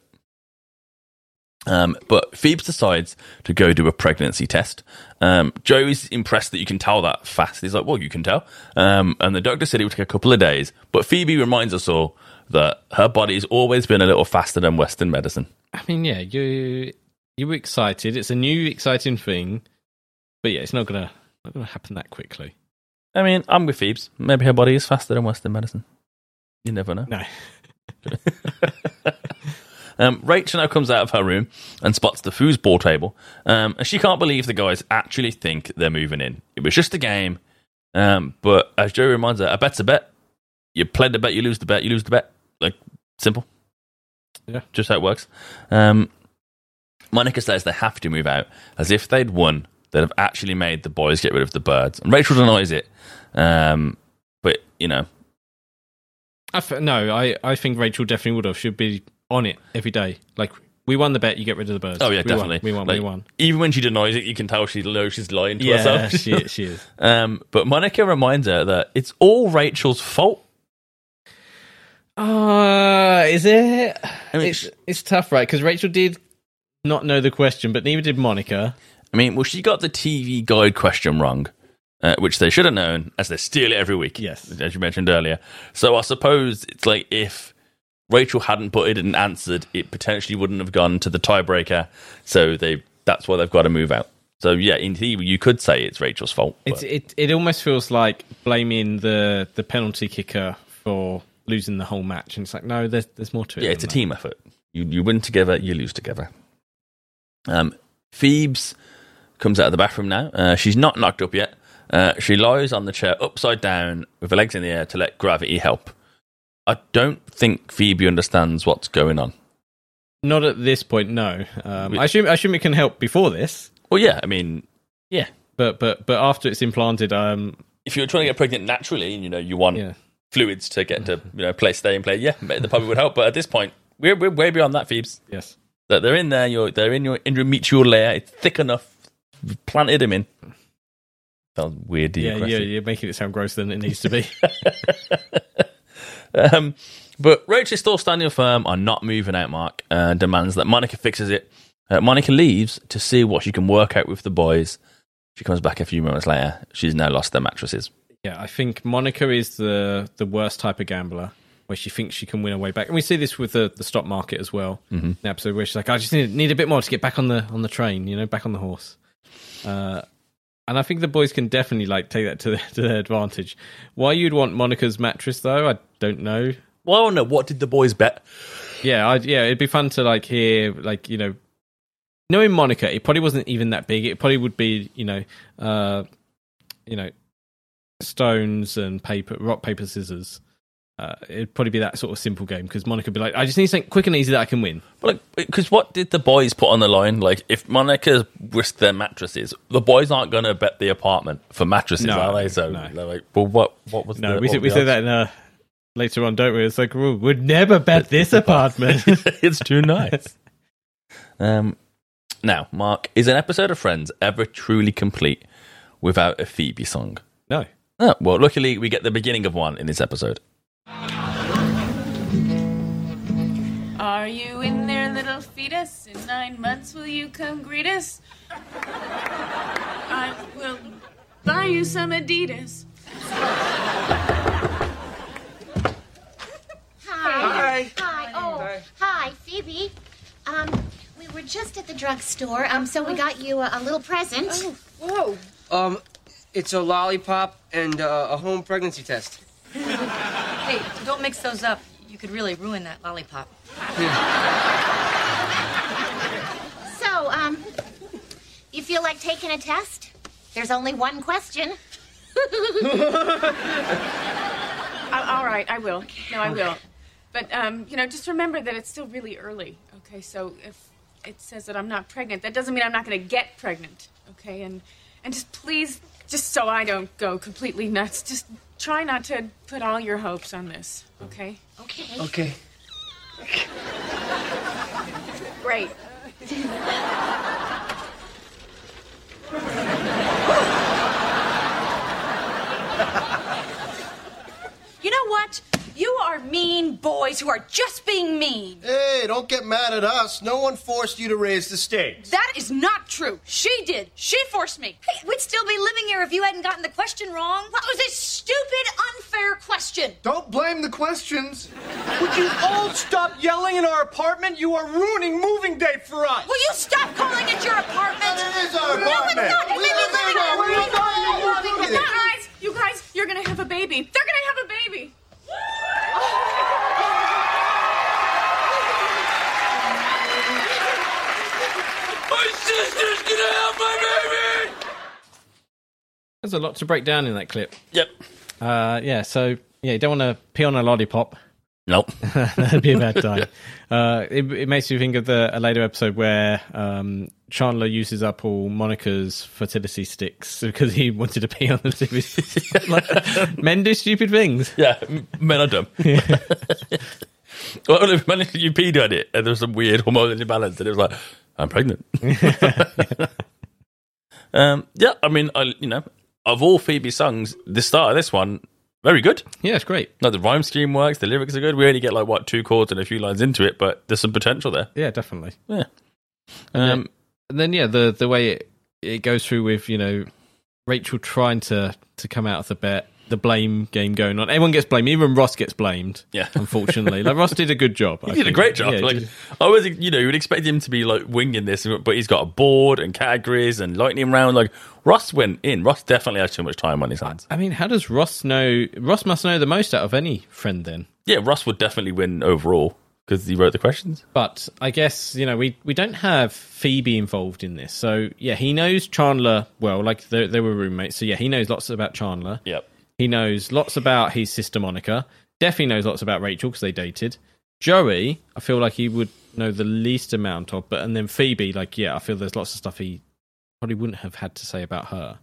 Um, but Phoebe decides to go do a pregnancy test. Um, Joey's impressed that you can tell that fast. He's like, well, you can tell. Um, and the doctor said it would take a couple of days. But Phoebe reminds us all that her body's always been a little faster than Western medicine. I mean, yeah, you you were excited. It's a new exciting thing, but yeah, it's not gonna not gonna happen that quickly. I mean, I'm with Phoebes. Maybe her body is faster than Western medicine. You never know. No. Um, Rachel now comes out of her room and spots the foosball table, um, and she can't believe the guys actually think they're moving in. It was just a game, um, but as Joey reminds her, a bet's a bet. You play the bet, you lose the bet, you lose the bet. Like simple, Yeah. just how it works. Um, Monica says they have to move out, as if they'd won. They'd have actually made the boys get rid of the birds, and Rachel denies it. Um, but you know, I f- no, I, I think Rachel definitely would have. Should be on it every day. Like we won the bet. You get rid of the birds. Oh yeah, we definitely. Won. We won. Like, we won. Even when she denies it, you can tell she knows she's lying to Yeah, herself. she- she is. Um, but Monica reminds her that it's all Rachel's fault. Uh, is it? it's it's tough, right? Because Rachel did not know the question, but neither did Monica. I mean, well, she got the TV guide question wrong, uh, which they should have known, as they steal it every week. Yes, as you mentioned earlier. So I suppose it's like if Rachel hadn't put it and answered, it potentially wouldn't have gone to the tiebreaker. So they that's why they've got to move out. So yeah, in theory, you could say it's Rachel's fault. It's, it it almost feels like blaming the the penalty kicker for losing the whole match, and it's like no, there's there's more to it. yeah, it's a that. team effort. You you win together, you lose together. Um, Phoebes comes out of the bathroom now. Uh, she's not knocked up yet. Uh, she lies on the chair upside down with her legs in the air to let gravity help. I don't think Phoebe understands what's going on. Not at this point, no. Um, I assume I assume it can help before this. Well, yeah, I mean, yeah, but but but after it's implanted, um, if you're trying to get pregnant naturally, and you know you want fluids to get to you know play, stay and play, yeah, that probably would help. But at this point, we're we're way beyond that, Phoebes. Yes, that they're in there. You're they're in your endometrial layer. It's thick enough. You've planted them in. Sounds weird. yeah, aggressive. yeah, you're making it sound grosser than it needs to be. Um, but Rach is still standing firm on not moving out. Mark uh, demands that Monica fixes it. Uh, Monica leaves to see what she can work out with the boys. She comes back a few moments later. She's now lost their mattresses. Yeah, I think Monica is the the worst type of gambler, where she thinks she can win her way back, and we see this with the, the stock market as well. Mhm. The episode where she's like, "I just need need a bit more to get back on the on the train, you know, back on the horse." Uh, and I think the boys can definitely like take that to to their advantage. Why you'd want Monica's mattress though, I don't know. Well, I don't. What did the boys bet? Yeah, I, yeah, it'd be fun to like hear like you know, knowing Monica, it probably wasn't even that big. It probably would be you know, uh, you know, stones and paper, rock paper scissors. Uh, it'd probably be that sort of simple game because Monica would be like, I just need something quick and easy that I can win. Like, because what did the boys put on the line? Like, if Monica risked their mattresses, the boys aren't going to bet the apartment for mattresses, No, are they? So no. they're like, well, what? What was? No, the, we say, we the say odds? that in, uh, later on, don't we? It's like, "Well, we'd never bet this apartment. it's too nice. Um, now, Mark, is an episode of Friends ever truly complete without a Phoebe song? No. Oh, well, luckily, we get the beginning of one in this episode. Are you in there, little fetus? In nine months, will you come greet us? I will buy you some Adidas. Hi. Hi. Oh, hi, Phoebe. Um, we were just at the drugstore, um, so we got you a, a little present. Oh, whoa. Um, it's a lollipop and uh, a home pregnancy test. Hey, don't mix those up. You could really ruin that lollipop. So, um, you feel like taking a test? There's only one question. Uh, all right, I will. No, I will. But um, you know, just remember that it's still really early. Okay, so if it says that I'm not pregnant, that doesn't mean I'm not going to get pregnant. Okay, and and just please, just so I don't go completely nuts, just try not to put all your hopes on this. Okay. Okay. Okay. Great. You know what? You are mean boys who are just being mean. Hey, don't get mad at us. No one forced you to raise the stakes. That is not true. She did. She forced me. Hey, we'd still be living here if you hadn't gotten the question wrong. What was this stupid, unfair question? Don't blame the questions. Would you all stop yelling in our apartment? You are ruining moving day for us. Will you stop calling it your apartment? It is our apartment. No, apartment. it's not. We Maybe live living there. here. We're You guys, you guys, you're gonna have a baby. They're gonna have a baby. My sister's gonna have my baby. There's a lot to break down in that clip. Yep. Uh, yeah, so yeah, you don't want to pee on a lollipop. Nope. That'd be a bad time. Uh, it, it makes you think of the a later episode where um, Chandler uses up all Monica's fertility sticks because he wanted to pee on the TV. like, men do stupid things. Yeah, men are dumb. Well, imagine you peed on it and there was some weird hormonal imbalance and it was like, I'm pregnant. um, yeah, I mean, I, you know, of all Phoebe's songs, the start of this one, very good. Yeah, it's great. No, the rhyme scheme works, the lyrics are good. We only get like, what, two chords and a few lines into it, but there's some potential there. Yeah, definitely. Yeah. Um, and then yeah, the the way it, it goes through with you know Rachel trying to to come out of the bet, the blame game going on. Everyone gets blamed. Even Ross gets blamed. Yeah. unfortunately, like Ross did a good job. He I did a great job. Yeah, like did. I was, you know, you would expect him to be like winging this, but he's got a board and categories and lightning round. Like Ross went in. Ross definitely has too much time on his hands. I mean, how does Ross know? Ross must know the most out of any friend then. Yeah, Ross would definitely win overall because he wrote the questions. But I guess you know we we don't have Phoebe involved in this, so yeah, he knows Chandler well. Like they, they were roommates, so yeah, he knows lots about Chandler. Yep. He knows lots about his sister Monica. Definitely knows lots about Rachel because they dated. Joey, I feel like he would know the least amount of, but and then Phoebe, like yeah, I feel there's lots of stuff he probably wouldn't have had to say about her.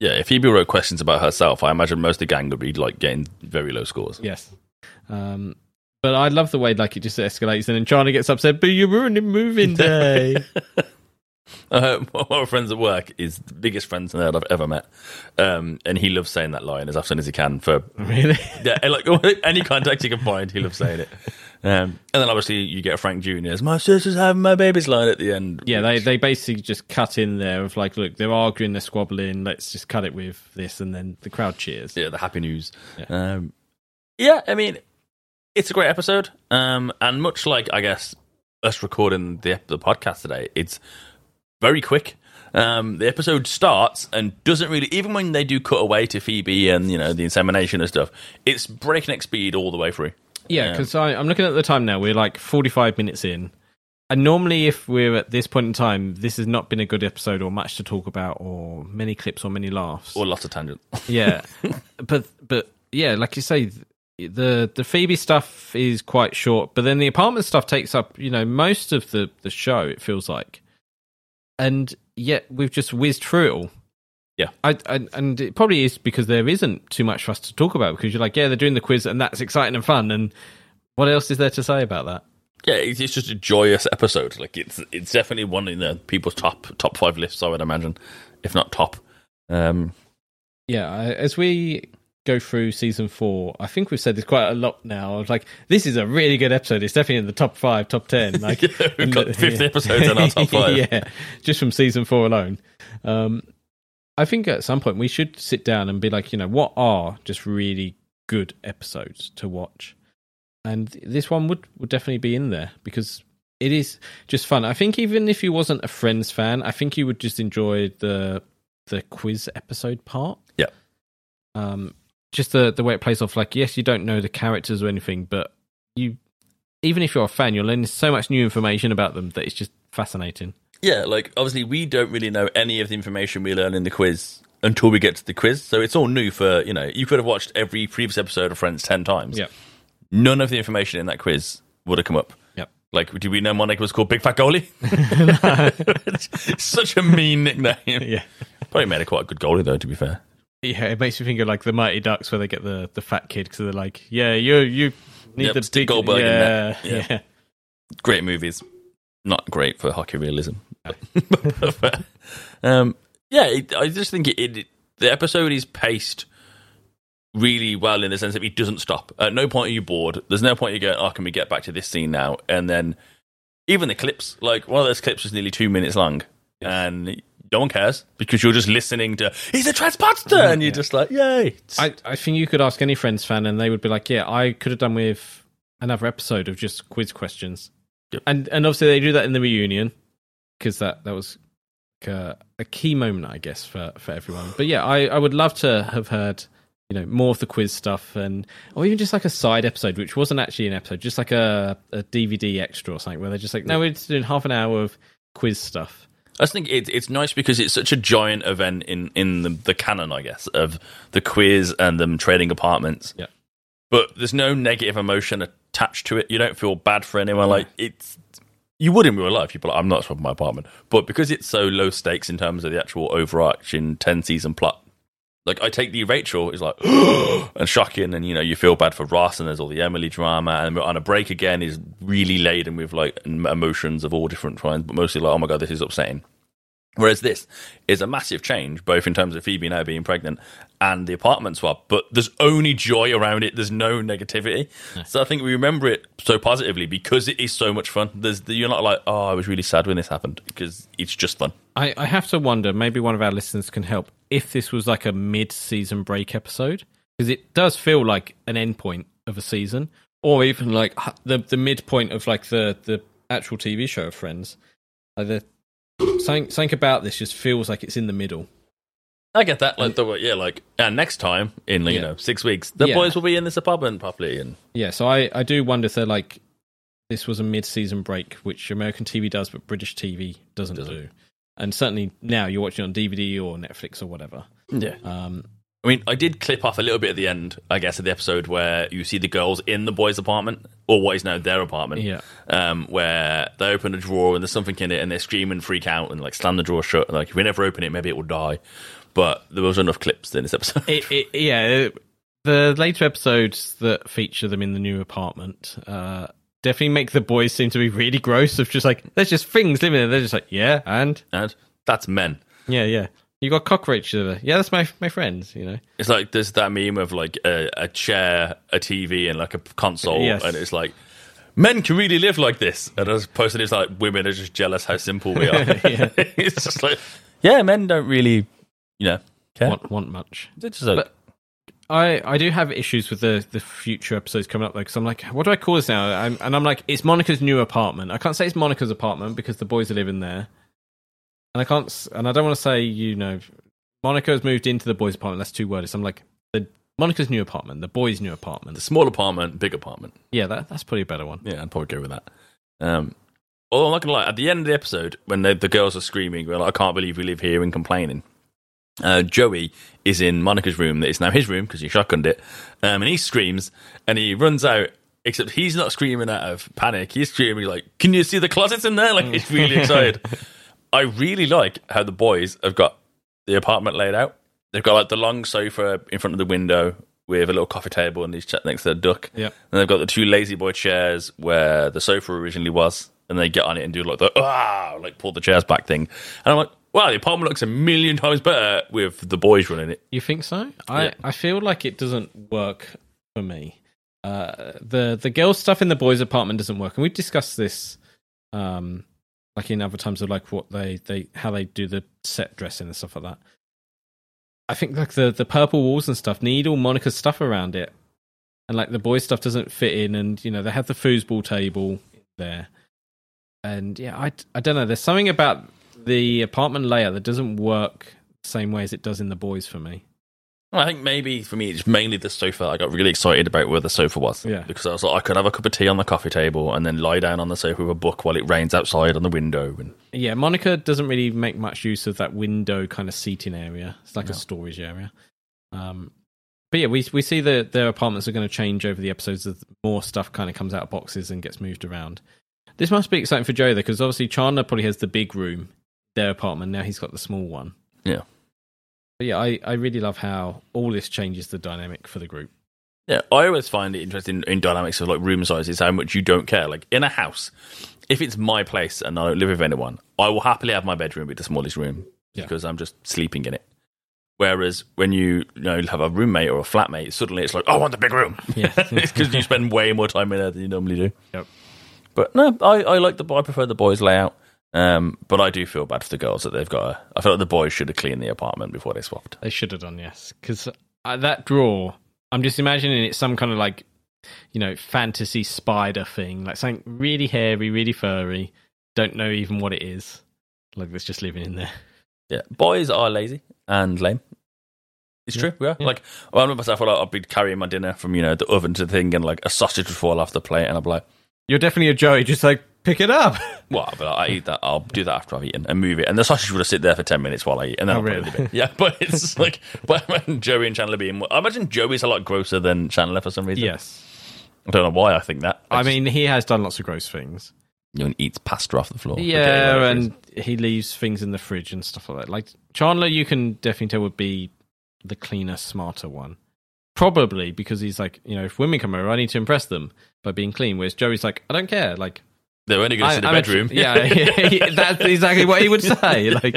Yeah, if Phoebe wrote questions about herself, I imagine most of the gang would be like getting very low scores. Yes. Um, but I love the way like it just escalates, and then Chandler gets upset. But you're ruining moving day. Uh, one of our friends at work is the biggest friends nerd I've ever met, um, and he loves saying that line as often as he can. For really, yeah, like any contact you can find, he loves saying it. Um, and then obviously you get Frank Junior's "My sister's having my baby's" line at the end. Yeah, they they basically just cut in there of like, look, they're arguing, they're squabbling. Let's just cut it with this, and then the crowd cheers. Yeah, the happy news. Yeah, um, yeah I mean, it's a great episode, um, and much like I guess us recording the the podcast today, it's very quick. Um, the episode starts and doesn't really, even when they do cut away to Phoebe and you know the insemination and stuff, it's breakneck speed all the way through. Yeah, because I'm looking at the time now. We're like 45 minutes in. And normally, if we're at this point in time, this has not been a good episode or much to talk about, or many clips or many laughs. or lots of tangents. yeah, but but yeah, like you say, the the Phoebe stuff is quite short, but then the apartment stuff takes up you know most of the the show. It feels like, and yet we've just whizzed through it all. Yeah, I, I and it probably is because there isn't too much for us to talk about because you're like, yeah, they're doing the quiz and that's exciting and fun, and what else is there to say about that? Yeah, it's it's just a joyous episode. Like it's it's definitely one in the people's top top five lists. I would imagine, if not top. Um, Yeah, as we go through season four, I think we've said this quite a lot now. I was like, this is a really good episode. It's definitely in the top five, top ten. Like Yeah, we've got 50 episodes in our top five. yeah, just from season four alone. Um, I think at some point we should sit down and be like, you know, what are just really good episodes to watch? And this one would would definitely be in there because it is just fun. I think even if you wasn't a Friends fan, I think you would just enjoy the the quiz episode part. Yeah. Um, just the the way it plays off. Like, yes, you don't know the characters or anything, but you, even if you're a fan, you're learning so much new information about them that it's just fascinating. yeah, like obviously we don't really know any of the information we learn in the quiz until we get to the quiz. So it's all new for you know. You could have watched every previous episode of Friends ten times. Yeah. None of the information in that quiz would have come up. Like, do we know Monica was called Big Fat Goalie? such a mean nickname. Yeah. Probably made a quite a good goalie though. To be fair. Yeah, it makes me think of like the Mighty Ducks where they get the the fat kid because they're like, yeah, you you need Yep, the big Goldberg in Yeah. Yeah. yeah. great movies. Not great for hockey realism. But, um, yeah, it, I just think it, it, the episode is paced really well in the sense that it doesn't stop. At no point are you bored. There's no point you going, oh, can we get back to this scene now? And then even the clips, like one of those clips was nearly two minutes long, and no one cares because you're just listening to he's a transporter, mm-hmm. and you're just like, yay! I I think you could ask any Friends fan and they would be like, yeah, I could have done with another episode of just quiz questions. And and obviously they do that in the reunion because that that was like a, a key moment, I guess, for for everyone. But yeah, I I would love to have heard you know more of the quiz stuff and or even just like a side episode which wasn't actually an episode just like a, a dvd extra or something where they're just like no we're just doing half an hour of quiz stuff I just think it, it's nice because it's such a giant event in in the, the canon, I guess, of the quiz and them trading apartments. Yeah. But there's no negative emotion attached to it. You don't feel bad for anyone. Like it's you would in real life. You'd be like, I'm not swapping my apartment. But because it's so low stakes in terms of the actual overarching ten season plot, like I take the Rachel is like and shocking, and you know you feel bad for Ross, and there's all the Emily drama, and on a break again is really laden with like emotions of all different kinds, but mostly like oh my god, this is upsetting. Whereas this is a massive change, both in terms of Phoebe now being pregnant and the apartment swap, but there's only joy around it. There's no negativity. So I think we remember it so positively because it is so much fun. There's you're not like, oh, I was really sad when this happened because it's just fun. I, I have to wonder, maybe one of our listeners can help, if this was like a mid season break episode. Because it does feel like an end point of a season, or even like the the midpoint of like the, the actual TV show of Friends. Like the, something, something about this just feels like it's in the middle. I get that. Like, the, yeah, like, and next time in you Yeah. know six weeks, the Yeah. boys will be in this apartment properly, and Yeah, so I, I do wonder if they're like, this was a mid season break, which American TV does, but British TV doesn't, do. And certainly now you're watching on DVD or Netflix or whatever. yeah. Um, I mean, I did clip off a little bit at the end, I guess, of the episode where you see the girls in the boys' apartment, or what is now their apartment. Yeah. Um, where they open a drawer and there's something in it, and they scream and freak out and like slam the drawer shut. Like, if we never open it, maybe it will die. But there was enough clips in this episode. it, it, yeah, it- the later episodes that feature them in the new apartment uh, definitely make the boys seem to be really gross. Of just like, there's just things living there. They're just like, yeah, and and that's men. Yeah, yeah. You got cockroaches over. Yeah, that's my my friends. You know. It's like there's that meme of like a, a chair, a TV, and like a console, Yes. and it's like men can really live like this. And as posted, it's like women are just jealous how simple we are. It's just like, yeah, men don't really, you know, care. want, want much. It's just like, But I I do have issues with the the future episodes coming up though because I'm like, what do I call this now? I'm, and I'm like, it's Monica's new apartment. I can't say it's Monica's apartment because the boys are living there, and I can't and I don't want to say you know, Monica has moved into the boys' apartment. That's two words. I'm like, the Monica's new apartment, the boys' new apartment. the small apartment, big apartment. Yeah, that that's probably a better one. Yeah, I'd probably go with that. Um, although I'm not gonna lie, at the end of the episode, when they, the girls are screaming, well, I can't believe we live here and complaining. Uh, Joey is in Monica's room that is now his room because he shotgunned it, um, and he screams and he runs out. Except he's not screaming out of panic. He's screaming like, "Can you see the closets in there?" Like he's really excited. I really like how the boys have got the apartment laid out. They've got like the long sofa in front of the window with a little coffee table and he's chat next to the duck. Yeah. And they've got the two La-Z-Boy chairs where the sofa originally was, and they get on it and do like the ah, like pull the chairs back thing. And I'm like, wow, the apartment looks a million times better with the boys running it. You think so? I, Yeah. I feel like it doesn't work for me. Uh, the the girl stuff in the boys' apartment doesn't work, and we've discussed this, um, like in other times of like what they they how they do the set dressing and stuff like that. I think like the the purple walls and stuff need all Monica's stuff around it, and like the boys' stuff doesn't fit in, and you know they have the foosball table there, and yeah, I I don't know. There's something about the apartment layout that doesn't work the same way as it does in the boys for me. I think maybe for me, it's mainly the sofa. I got really excited about where the sofa was. Yeah. Because I was like, I could have a cup of tea on the coffee table and then lie down on the sofa with a book while it rains outside on the window. And Yeah, Monica doesn't really make much use of that window kind of seating area. It's like No. a storage area. Um, but yeah, we we see that their apartments are going to change over the episodes as more stuff kind of comes out of boxes and gets moved around. This must be exciting for Joe though, because obviously Chandler probably has the big room, their apartment. Now he's got the small one. yeah. But yeah, I, I really love how all this changes the dynamic for the group. Yeah, I always find it interesting in dynamics of like room sizes how much you don't care. Like in a house, if it's my place and I don't live with anyone, I will happily have my bedroom be the smallest room Yeah. because I'm just sleeping in it. Whereas when you, you know have a roommate or a flatmate, suddenly it's like oh, I want the big room. Yeah. it's because you spend way more time in there than you normally do. Yep. But no, I, I like the I prefer the boys' layout. Um, but I do feel bad for the girls that they've got. A, I feel like the boys should have cleaned the apartment before they swapped. They should have done, yes. Because uh, that drawer, I'm just imagining it's some kind of like, you know, fantasy spider thing, like something really hairy, really furry. Don't know even what it is. Like it's just living in there. Yeah, boys are lazy and lame. It's Yeah. true. We are. Like, well, I remember myself. Like, I'd be carrying my dinner from you know the oven to the thing, and like a sausage would fall off the plate, and I'd be like, You're definitely a Joey. Just like pick it up. "Well, but I eat that. I'll do that after I've eaten and move it." And the sausage would have sit there for ten minutes while I eat, and then Oh, I'll put it in really? the bin. Yeah, but it's like, but I imagine Joey and Chandler being. I imagine Joey's a lot grosser than Chandler for some reason. yes. I don't know why I think that. I mean, he has done lots of gross things. you know, and eats pasta off the floor. Yeah, and he leaves things in the fridge and stuff like that. Like Chandler, you can definitely tell would be the cleaner, smarter one. Probably because he's like, you know, if women come over, I need to impress them by being clean. Whereas Joey's like, I don't care. Like, They're only going to see the I'm a- bedroom. yeah, that's exactly what he would say. Like,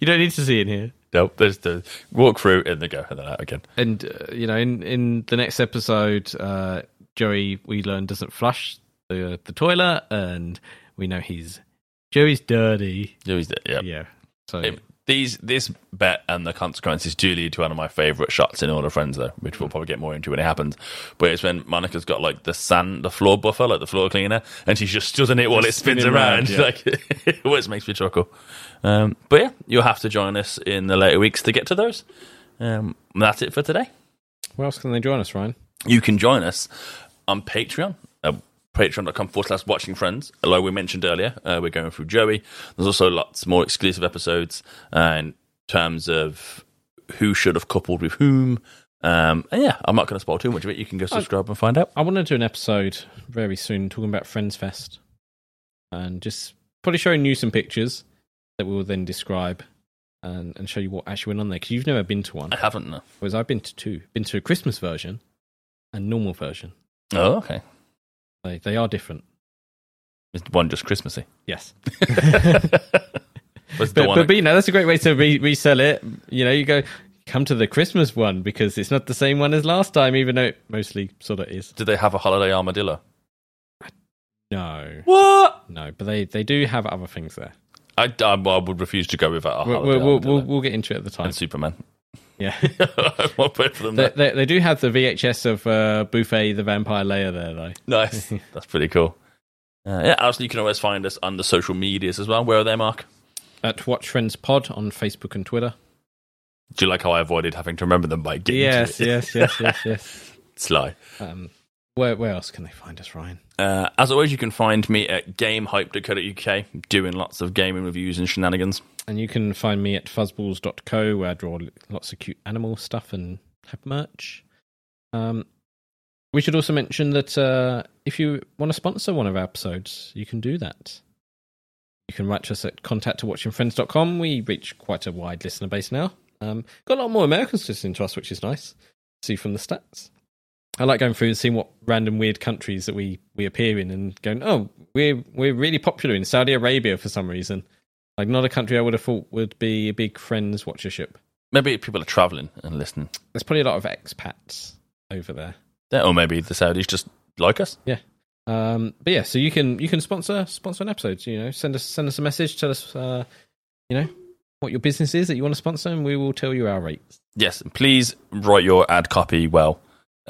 you don't need to see in here. Nope, there's the walk through and they go and then out again. And uh, you know, in in the next episode, uh, Joey we learn doesn't flush the the toilet, and we know he's Joey's dirty. Joey's dirty. Yeah, yeah. So It- these this bet and the consequences do lead to one of my favourite shots in All the Friends, though, which we'll probably get more into when it happens. But it's when Monica's got like the sand, the floor buffer, like the floor cleaner, and she's just stood in it while it spins around. around, yeah. Like it always makes me chuckle. Um, but yeah, you'll have to join us in the later weeks to get to those. Um, that's it for today. where else can they join us, Ryan? You can join us on Patreon. Uh, Patreon.com forward slash watching friends. Like we mentioned earlier, uh, we're going through Joey. There's also lots more exclusive episodes uh, in terms of who should have coupled with whom. Um, yeah, I'm not going to spoil too much of it. You can go subscribe and find out. I want to do an episode very soon talking about Friends Fest and just probably showing you some pictures that we'll then describe and, and show you what actually went on there because you've never been to one. I haven't, no. Whereas I've been to two. Been to a Christmas version and normal version. Oh, okay. They they are different. Is one just Christmassy? Yes. But, but, but you know that's a great way to re- resell it. You know, you go come to the Christmas one because it's not the same one as last time, even though it mostly sort of is. Did they have a holiday armadillo? No, What? no, but they they do have other things there. I, I, I would refuse to go without a We'll, holiday we'll, we'll, armadillo. we'll, we'll get into it at the time. and Superman. Yeah. Won't put for them. They, they, they do have the VHS of uh, Buffay the Vampire Layer there, though. Nice. That's pretty cool. Uh, yeah, also, you can always find us on the social medias as well. Where are they, Mark? At Watch Friends Pod on Facebook and Twitter. Do you like how I avoided having to remember them by getting Yes, yes, yes, yes, yes. Sly. Um, where where else can they find us, Ryan? Uh, as always, you can find me at gamehype.co.uk doing lots of gaming reviews and shenanigans. And you can find me at fuzzballs.co where I draw lots of cute animal stuff and have merch. Um, we should also mention that uh, if you want to sponsor one of our episodes, you can do that. You can write to us at contact at watchingfriends.com. We reach quite a wide listener base now. Um, got a lot more Americans listening to us, which is nice. See from the stats. I like going through and seeing what random weird countries that we, we appear in and going, oh, we're we're really popular in Saudi Arabia for some reason. Like not a country I would have thought would be a big friends watchership. Maybe people are traveling and listening. There's probably a lot of expats over there. Yeah, or maybe the Saudis just like us. Yeah. Um, but yeah, so you can you can sponsor sponsor an episode. You know, send us send us a message. Tell us, uh, you know, what your business is that you want to sponsor, and we will tell you our rates. Yes, and please write your ad copy well.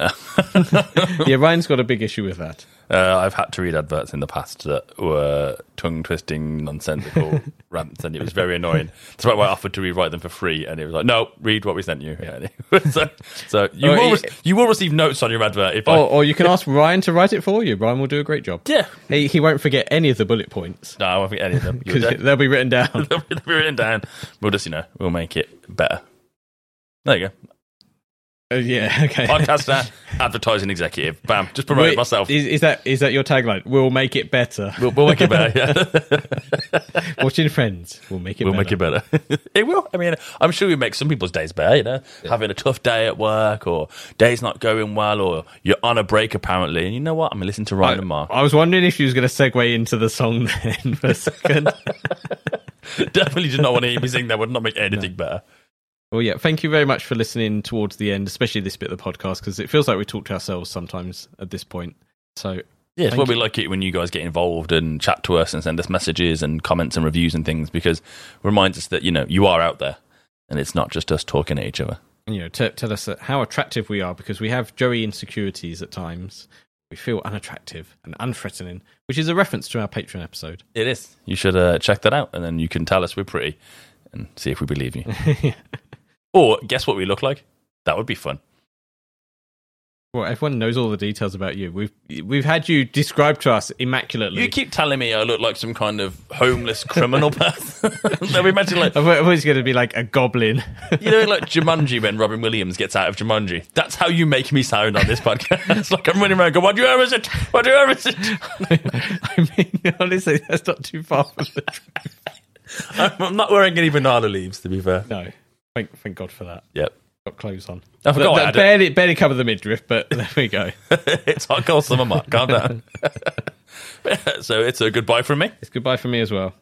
yeah, Ryan's got a big issue with that. Uh, I've had to read adverts in the past that were tongue twisting, nonsensical rants, and it was very annoying. That's why I offered to rewrite them for free, and it was like, no, read what we sent you. Yeah. so, so you, Oh, will he- re- you will receive notes on your advert if I. Or, or you can ask Ryan to write it for you. Ryan will do a great job. Yeah. He, he won't forget any of the bullet points. No, I won't forget any of them. Because they'll be written down. They'll be written down. We'll just, you know, we'll make it better. There you go. Uh, yeah, okay. Podcaster, advertising executive. Bam. Just promote Wait, myself. Is, is that is that your tagline? We'll make it better. We'll, we'll make it better. Yeah. Watching friends, we'll make it. we'll better. make it better. it will. I mean, I'm sure we make some people's days better. You know, having a tough day at work, or days not going well, or you're on a break apparently, and you know what? I'm gonna listen to Ryan and Mark. I was wondering if you was going to segue into the song then for a second. Definitely did not want to hear me sing. That would not make anything better. Well, yeah. Thank you very much for listening towards the end, especially this bit of the podcast, because it feels like we talk to ourselves sometimes at this point. So Yeah, it's what we like it when you guys get involved and chat to us and send us messages and comments and reviews and things because it reminds us that you know you are out there and it's not just us talking at each other. you know, t- tell us how attractive we are because we have Joey insecurities at times. We feel unattractive and unthreatening, which is a reference to our Patreon episode. It is. You should uh, check that out and then you can tell us we're pretty and see if we believe you. or guess what we look like? That would be fun. Well, everyone knows all the details about you. We've we've had you described to us immaculately. You keep telling me I look like some kind of homeless criminal person. Be imagining like I thought it was going to be like a goblin. you know, like Jumanji when Robin Williams gets out of Jumanji. That's how you make me sound on this podcast. it's like I'm running around. Going, what do you ever is it? What do you ever is it? I mean, honestly, that's not too far from the truth. I'm I'm not wearing any banana leaves, to be fair. No, thank thank God for that. Yep. got clothes on. I forgot That- I that it. barely barely cover the midriff, but there we go. it's hot girl summer, Mark. Calm down. so it's a goodbye from me. It's goodbye from me as well.